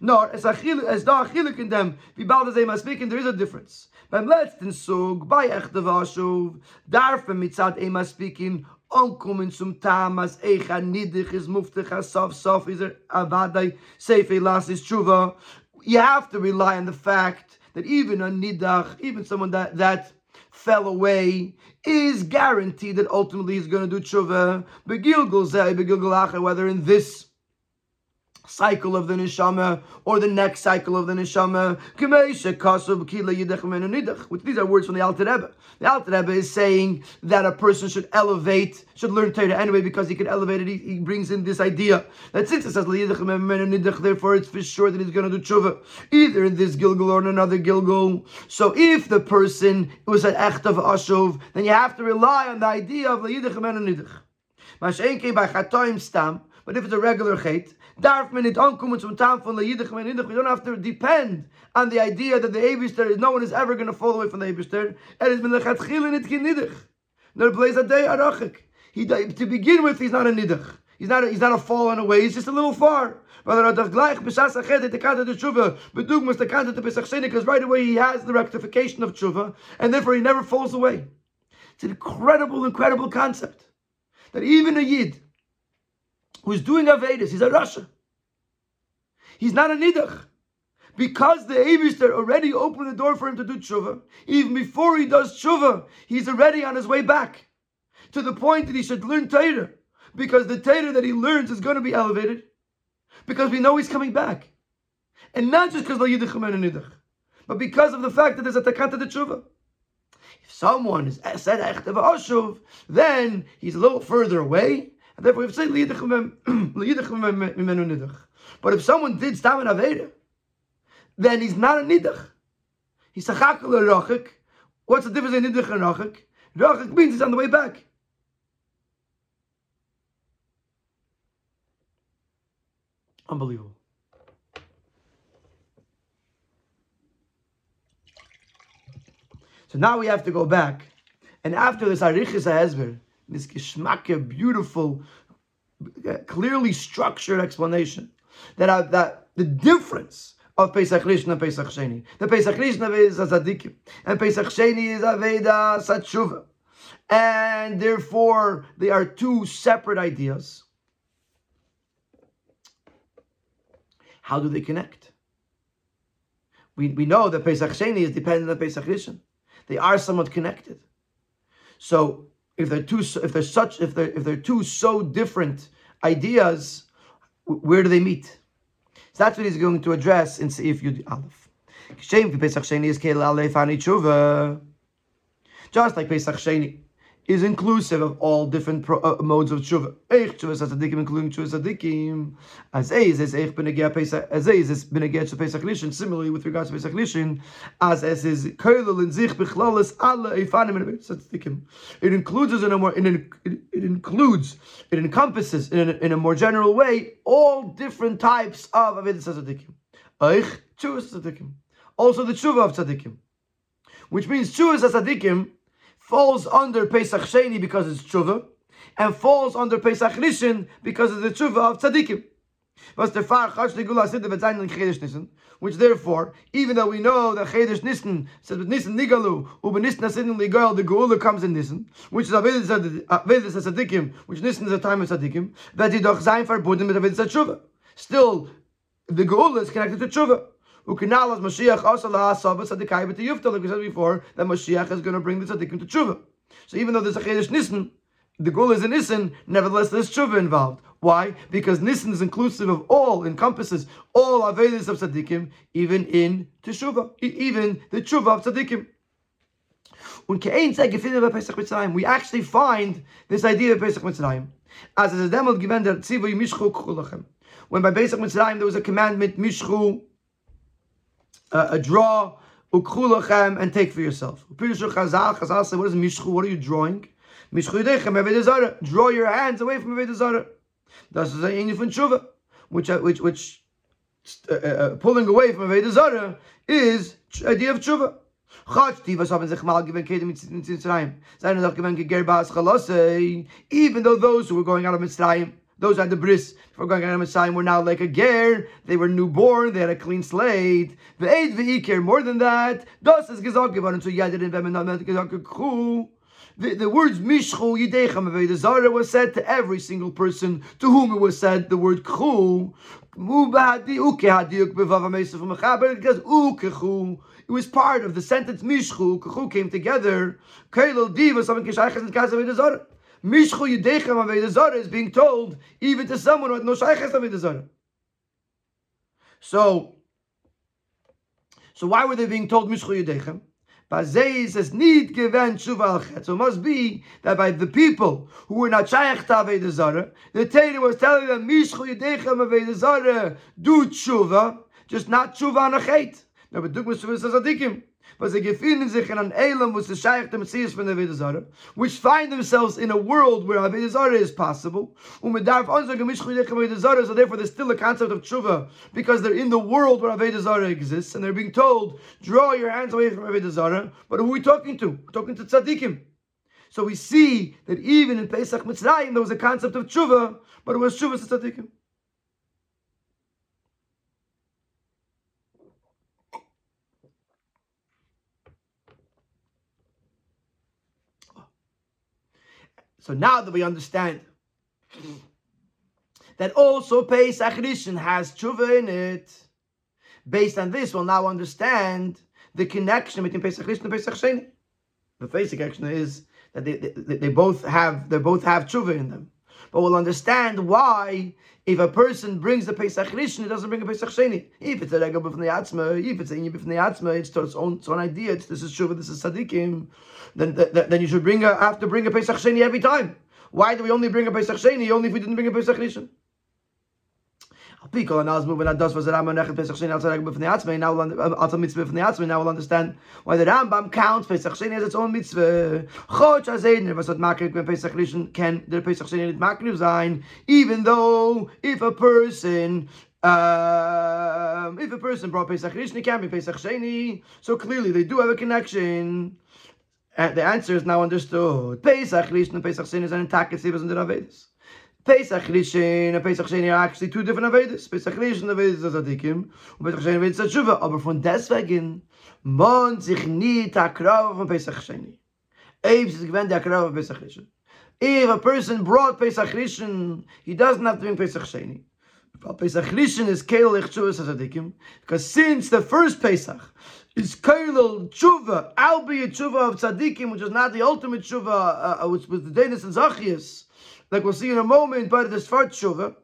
Nor, as, da achilik in them, wie bald is Ema speaking, there is a difference. Beim letzten Sog, bei echte Vashuv, darf man mitzad Ema speaking, onkommen zum Tam, as Echa nidich is muftig, as sof sof is er avadai, sefe las is tshuva. You have to rely on the fact that even a nidach, even someone that, that fell away, is guaranteed that ultimately he's going to do tshuva. Begilgul zeh, begilgul whether in this cycle of the neshama or the next cycle of the neshama. Which these are words from the Alter Rebbe. The Alter Rebbe is saying that a person should elevate, should learn Torah anyway because he can elevate it. He, he brings in this idea that since it says therefore it's for sure that he's going to do tshuva either in this Gilgul or in another Gilgul. So if the person was an echt of Ashov, then you have to rely on the idea of Liyidach Nidach. But if it's a regular chait, darf nicht ankommen zum von der Yiddich und Yiddich. We don't have to depend on the idea that the Eibishter, no one is ever going to fall away from the Eibishter. And it's been lechatchil and it ki Yiddich. Nor plays a day arachik. He, to begin with, he's not a Yiddich. He's not a, he's not a fallen away, he's just a little far. Rather, er doch gleich b'shas achet et tekanta de tshuva, bedugmas tekanta de pesach because right away he has the rectification of tshuva, and therefore he never falls away. It's an incredible, incredible concept. That even a Yid, who's doing Avedis, he's a Rasha. He's not a Nidach. Because the Eibishter already opened the door for him to do tshuva, even before he does tshuva, he's already on his way back to the point that he should learn Torah. Because the Torah that he learns is going to be elevated. Because we know he's coming back. And not just because a Nidach, but because of the fact that there's a Takanta de Tshuva. If someone is said Echtev Ashuv, then he's a little further away, and therefore we have to say Nidach. But if someone did Stam and Aveda, then he's not a Nidach. He's a Chakal Rachik. What's the difference in Nidach and Rachik? Rachik means he's on the way back. Unbelievable. So now we have to go back, and after this Arichis Hezber, this Geshmake, beautiful, uh, clearly structured explanation that uh, that the difference of Pesach Rishon and Pesach Sheni. The Pesach Rishon is a Zadikim, and Pesach Sheni is Aveda Satshuva. And therefore, they are two separate ideas. How do they connect? We, we know that Pesach Sheni is dependent on Pesach Rishon. They are somewhat connected. So if they're two, if they're such, if they're if they're two so different ideas, where do they meet? So that's what he's going to address in Seif Yud Aleph. Just like Pesach Sheni is inclusive of all different pro, uh, modes of tshuva. Eich tshuva tzadikim, including tshuva tzadikim. As is is eich benegea pesach. As is is benegea to pesach lishin. Similarly, with regards to pesach lishin, as as is koilel in zich bichlalis alle eifanim in tzadikim. It includes in a more in it, it includes it encompasses in a, in a more general way all different types of avodas tzadikim. Eich tshuva tzadikim. Also the tshuva of tzadikim, which means tshuva tzadikim falls under Pesach Sheni because it's tshuva, and falls under Pesach Rishon because of the tshuva of tzaddikim. Which therefore, even though we know that Chedesh Nissen says with Nissen Nigalu, Uben Nissen Asidin Ligal, the Geula comes in Nissen, which is Avedis Tzadikim, which Nissen is a time of Tzadikim, that he doch sein verbunden mit Avedis Tshuva. Still, the Geula is connected to Tshuva. Ukinalas Mashiach also lahasavas tzadikai but yufta, like we said before, that Mashiach is going to bring the tzaddikim to tshuva. So even though there's a chedesh nissen, the goal is a nissen, nevertheless there's tshuva involved. Why? Because nissen is inclusive of all, encompasses all avelis of tzaddikim, even in teshuva, even the tshuva of tzaddikim. We actually find this idea of Pesach Mitzrayim. As a demel given mishchu When by Pesach Mitzrayim there was a commandment mishchu uh, a draw ukhulachem and take for yourself. Chazal, Chazal what is mishchu? What are you drawing? Mishchu yidechem Draw your hands away from avedazara. That's the inyan from tshuva, which uh, which which uh, uh, uh, pulling away from avedazara is idea of tshuva. Even though those who were going out of Mitzrayim those are the bris for going on Messiah were now like a ger. They were newborn. They had a clean slate. The eight ve'ikir. More than that, das is gezak the, the words mishchu yidechem avedazara was said to every single person to whom it was said the word. Because it was part of the sentence mishchu. Khu came together. And. Mishchu Yidechem Avedazara is being told even to someone who had no Shayches Avedazara. So, so why were they being told Mishchu Yidechem? Bazei says need given tshuva So it must be that by the people who were not shaykh to Avedazara, the Torah was telling them Mishchu Yidechem Avedazara do tshuva, just not tshuva on a chet. No, but Dugmas says Adikim was sich in an Elam, was the Shaykh the from the which find themselves in a world where Avedazara is possible. So therefore there's still a concept of tshuva, because they're in the world where Avedazara exists, and they're being told, draw your hands away from Avedazara. But who are we talking to? We're talking to tzaddikim. So we see that even in Pesach Mitzrayim there was a concept of tshuva, but it was tshuva to tzaddikim. So now that we understand that also Pesach Rishon has tshuva in it, based on this, we'll now understand the connection between Pesach Rishon and Pesach Sheni. The basic connection is that they, they, they both have they both have tshuva in them. But we'll understand why if a person brings the Pesach Rishon, he doesn't bring a Pesach Sheni. If it's a Regel B'fnei Atzma, if it's a Inyan B'fnei Atzma, it's its own, its own idea, it's, this is Shuvah, this is Sadiqim, then, then, then you should bring a, have to bring a Pesach Sheni every time. Why do we only bring a Pesach Sheni, only if we didn't bring a Pesach Rishon? Atzmei. Now we'll understand why the Rambam counts Pesach Sheni as its own mitzvah. Makrik can the Pesach Sheni makriv zayin. Even though if a person um, if a person brought Pesach Rishon, it can't be Pesach Sheni. So clearly they do have a connection. And the answer is now understood. Pesach Rishon and Pesach Sheni is an attack. It's even the Ravedis. Pesach Rishon and Pesach Sheni are actually two different Avedis. Pesach Rishon Avedis is Adikim, and Pesach Sheni Avedis is Tshuva. Aber von deswegen mon sich nicht akrav von Pesach Sheni. Eibs is gewend der akrav von Pesach Rishon. If a person brought Pesach Rishon, he doesn't have to bring Pesach Sheni. But Pesach Rishon is Keil Echtshuva as Adikim, because since the first Pesach is Keil Tshuva, albeit Tshuva of Tzadikim, which is not the ultimate Tshuva, uh, uh, which was the Danis and Zachias, like we'll see in a moment by the Sfart Tshuva.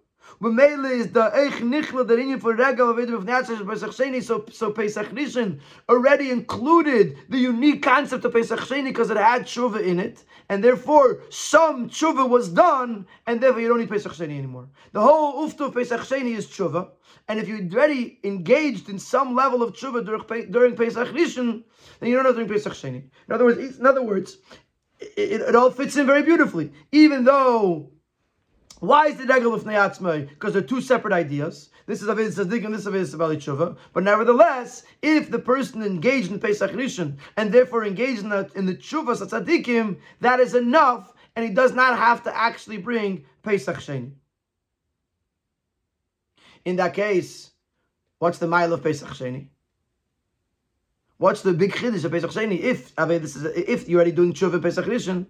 But Mele is the Eich Nichla, the Inyan for Regal of of Natsach Pesach Sheni, so, so Pesach Rishon already included the unique concept of Pesach Sheni because it had Tshuva in it, and therefore some Tshuva was done, and therefore you don't need Pesach Sheni anymore. The whole Uftu of Pesach Sheni is Tshuva, and if you're already engaged in some level of Tshuva during, during Pesach Rishon, then you don't have to bring Pesach Sheni. In other words, in other words, it, it, all fits in very beautifully. Even though, why is the regel of Neyatzmai? Because they're two separate ideas. This is Avedis Tzaddik and this is Avedis Tshuva. But nevertheless, if the person engaged in Pesach Rishon and therefore engaged in the, in the Tshuva Tzaddikim, that is enough, and he does not have to actually bring Pesach Sheni. In that case, what's the mile of Pesach Sheni? What's the big chiddush of Pesach Sheni? If this is if you're already doing tshuva Pesach Rishon,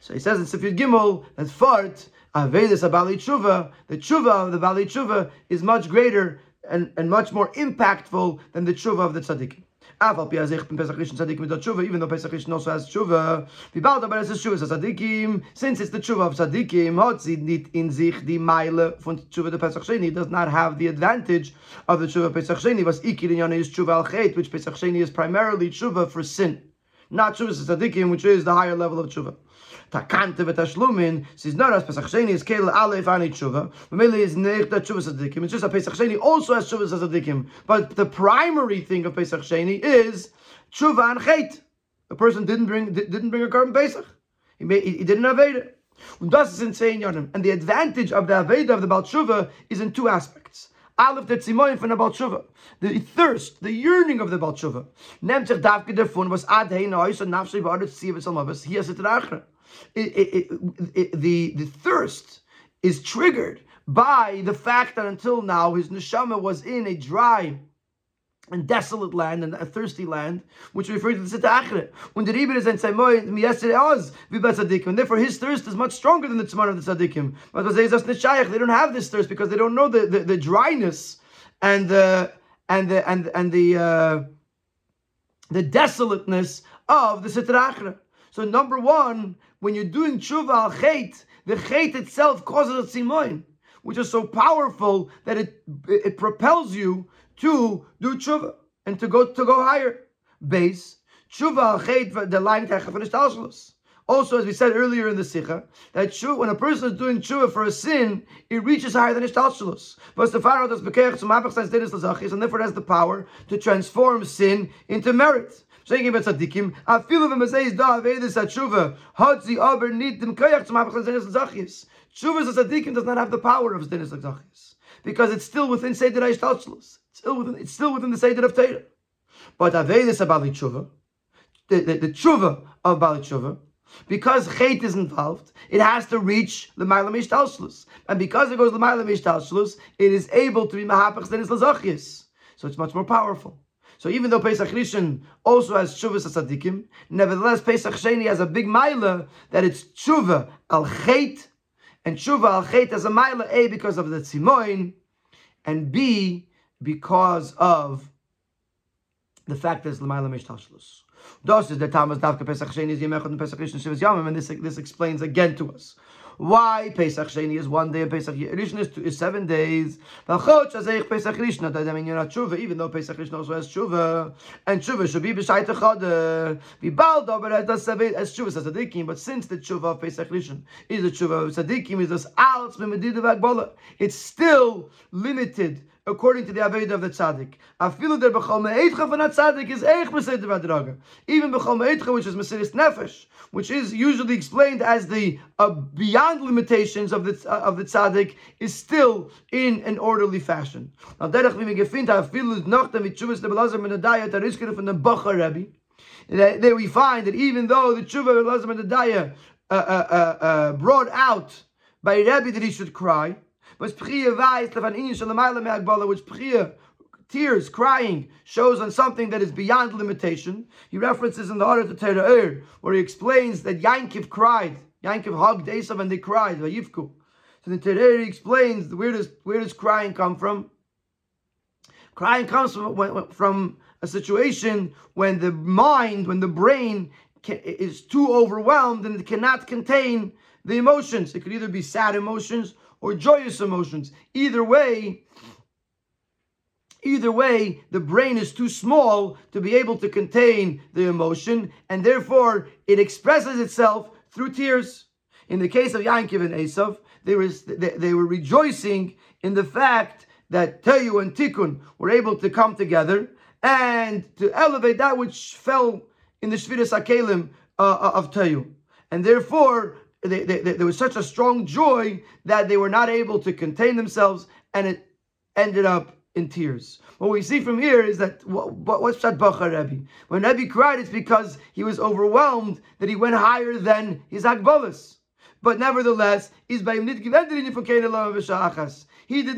so he says in Sifir Gimel that fart avedis abali tshuva, the tshuva of the bali tshuva is much greater and, and much more impactful than the tshuva of the tzaddikim. Even though Pesach Rishon also has tshuva, but es ist tshuva tzaddikim. Since it's the tshuva of tzaddikim, hat sie nicht in sich die Meile von tshuva de Pesach Sheni. does not have the advantage of the tshuva Pesach Sheni. Was ikir in is tshuva al chet, which Pesach Sheni is primarily tshuva for sin, not tshuva tzaddikim, which is the higher level of tshuva takante v'tashlumin, since not as Pesach Sheni is kel aleph ani tshuva, Mameli is nech that tshuva sadikim. It's just a Pesach Sheni also has tshuva sadikim, but the primary thing of Pesach Sheni is tshuva and chet. The person didn't bring didn't bring a korban Pesach. He made he, didn't have it. Und das ist insane, Yonim. And the advantage of the Aveda of the Baal Tshuva is in two aspects. Aleph the tzimoyin from the Baal Tshuva. The thirst, the yearning of the Baal Tshuva. Nehmt sich davke davon, was ad hei nois und nafshei ba'aretz tziyah v'salmavas. Hier ist es it, it, the, the thirst is triggered by the fact that until now his neshama was in a dry and desolate land and a thirsty land, which refers to the Sitra Achra. When the Rebbe is in Oz, and therefore his thirst is much stronger than the Tzman of the Tzadikim. They don't have this thirst because they don't know the, the, the dryness and the and the and and the uh, the desolateness of the Sitra Achra. So number one, when you're doing tshuva al chait, the chait itself causes a tzimoin, which is so powerful that it it propels you to do tshuva and to go to go higher. Base tshuva al chait the line finished also, as we said earlier in the Sikha, that tshuva, when a person is doing tshuva for a sin, it reaches higher than ishtalshalus. But the Pharaoh does and therefore it has the power to transform sin into merit. Shaking about tzaddikim, afilu v'mazeiz da avedis atshuva, hodzi aber nitim koyach tzmach zenis zachis. Tshuva tzaddikim does not have the power of zenis zachis because it's still within seder ha'ishtalshlus. It's still within. It's still within the seder of Torah. But avedis abali tshuva, the, the, the tshuva of bali tshuva, because chait is involved, it has to reach the Ma'ala Mishtalshlus. And because it goes to the Ma'ala Mishtalshlus, it is able to be Mahapach Zenis Lazachis. So it's much more powerful. So even though Pesach Rishon also has Shuvas Asadikim, nevertheless Pesach Sheni has a big Maila that it's Tshuva al Chet, and Tshuva al Chet has a Maila A because of the Tzimoin, and B because of the fact that it's Lamaila Mishtashlos. Das is the Thomas Davka Pesach Sheni is Yemechot and Pesach Rishon Shivas Yamim, and this, this explains again to us Why Pesach Sheni is one day and Pesach Rishon is, is seven days? V'chot shazeich Pesach Rishon. That mean you're not tshuva, even though Pesach Rishon also has tshuva, and tshuva should be b'shayt echad. V'bal dober as tshuva says tzaddikim, but since the tshuva of Pesach Rishon is the tshuva of tzaddikim, is this b'medid It's still limited according to the Aveda of the Tzaddik. Afilu der Bechol Me'etcha a Tzaddik is Eich Mesed Vadraga. Even Bechol Me'etcha, which is Mesidis Nefesh, which is usually explained as the uh, beyond limitations of the uh, of the Tzaddik, is still in an orderly fashion. Now, derech gefind, Afilu noch der Mitschuvas der Belazar Menadaya, der Riskere from the Bacha Rebbe, there we find that even though the Tshuva of Belazar Menadaya uh, uh, uh, uh, brought out by Rebbe that he should cry, but Pchia Vais, which Pchia, tears, crying, shows on something that is beyond limitation. He references in the order to Tera'ir, where he explains that Yankiv cried. Yankiv hugged Esav and they cried, Vayivku. So the Tera'ir explains where does, where does crying come from? Crying comes from, from a situation when the mind, when the brain is too overwhelmed and it cannot contain the emotions. It could either be sad emotions or joyous emotions. Either way, either way, the brain is too small to be able to contain the emotion, and therefore it expresses itself through tears. In the case of Yankiv and Esav, they were, they, were rejoicing in the fact that Teyu and Tikkun were able to come together and to elevate that which fell in the Shviras Akelim uh, of Teyu. And therefore, they, they, there was such a strong joy that they were not able to contain themselves, and it ended up in tears. What we see from here is that what, what's Shat Bachar Rebbe? When Rebbe cried, it's because he was overwhelmed that he went higher than his Agbolas. But nevertheless, he did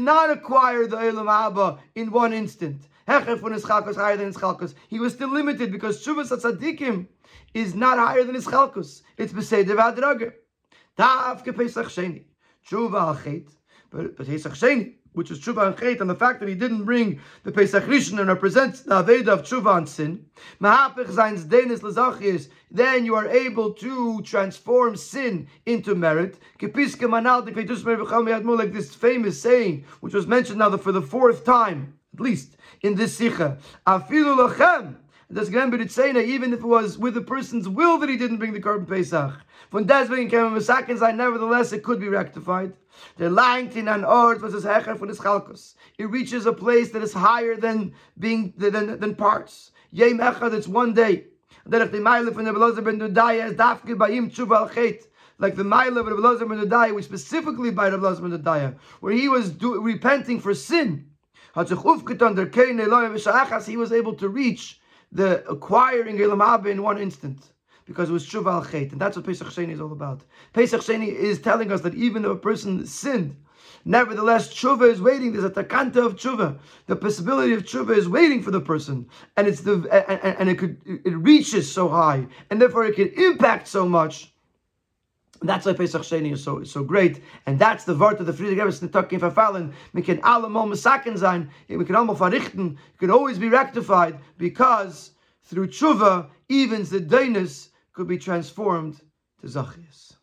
not acquire the Elam Abba in one instant. He was still limited because Shuvas Tzadikim is not higher than his Chalkus. It's Beseder Vadraga. Davke Pesach Sheni. Tshuva Achet. But Pesach Sheni, which is Tshuva Achet, and the fact that he didn't bring the Pesach Rishon and represents the Aveda of Tshuva and sin. Mahapech Zain's Denis Lazachis. Then you are able to transform sin into merit. Kepiske Manal like this famous saying, which was mentioned now for the fourth time, at least in this Sikha. Afilu Lachem. Das Gemberit Seina, even if it was with the person's will that he didn't bring the Korban Pesach. Von deswegen kann man sagen sein, nevertheless it could be rectified. The langt in an ort was es hecher von des Chalkos. It reaches a place that is higher than being than, than parts. Yem echad, it's one day. Derech the Meile von der Belozer ben Dudaya is dafke bei ihm tshuva al chet like the Maila of Rabbi Lazar ben Dudaya, which specifically by the Lazar ben Dudaya, where he was do, repenting for sin. He was able to reach the acquiring Elam in one instant because it was Shuva al Chet. And that's what Pesach Sheni is all about. Pesach Sheni is telling us that even if a person sinned, nevertheless, Tshuva is waiting. There's a takanta of Tshuva. The possibility of Tshuva is waiting for the person. And it's the and, and it could it reaches so high, and therefore it can impact so much. That's why Pesach Sheni is so so great, and that's the word of the Frierdiker Rebbe talking verfallen. We can allemal mesaken sein. We can almost verrichten. It can always be rectified because through tshuva, even the dainus could be transformed to Zachias.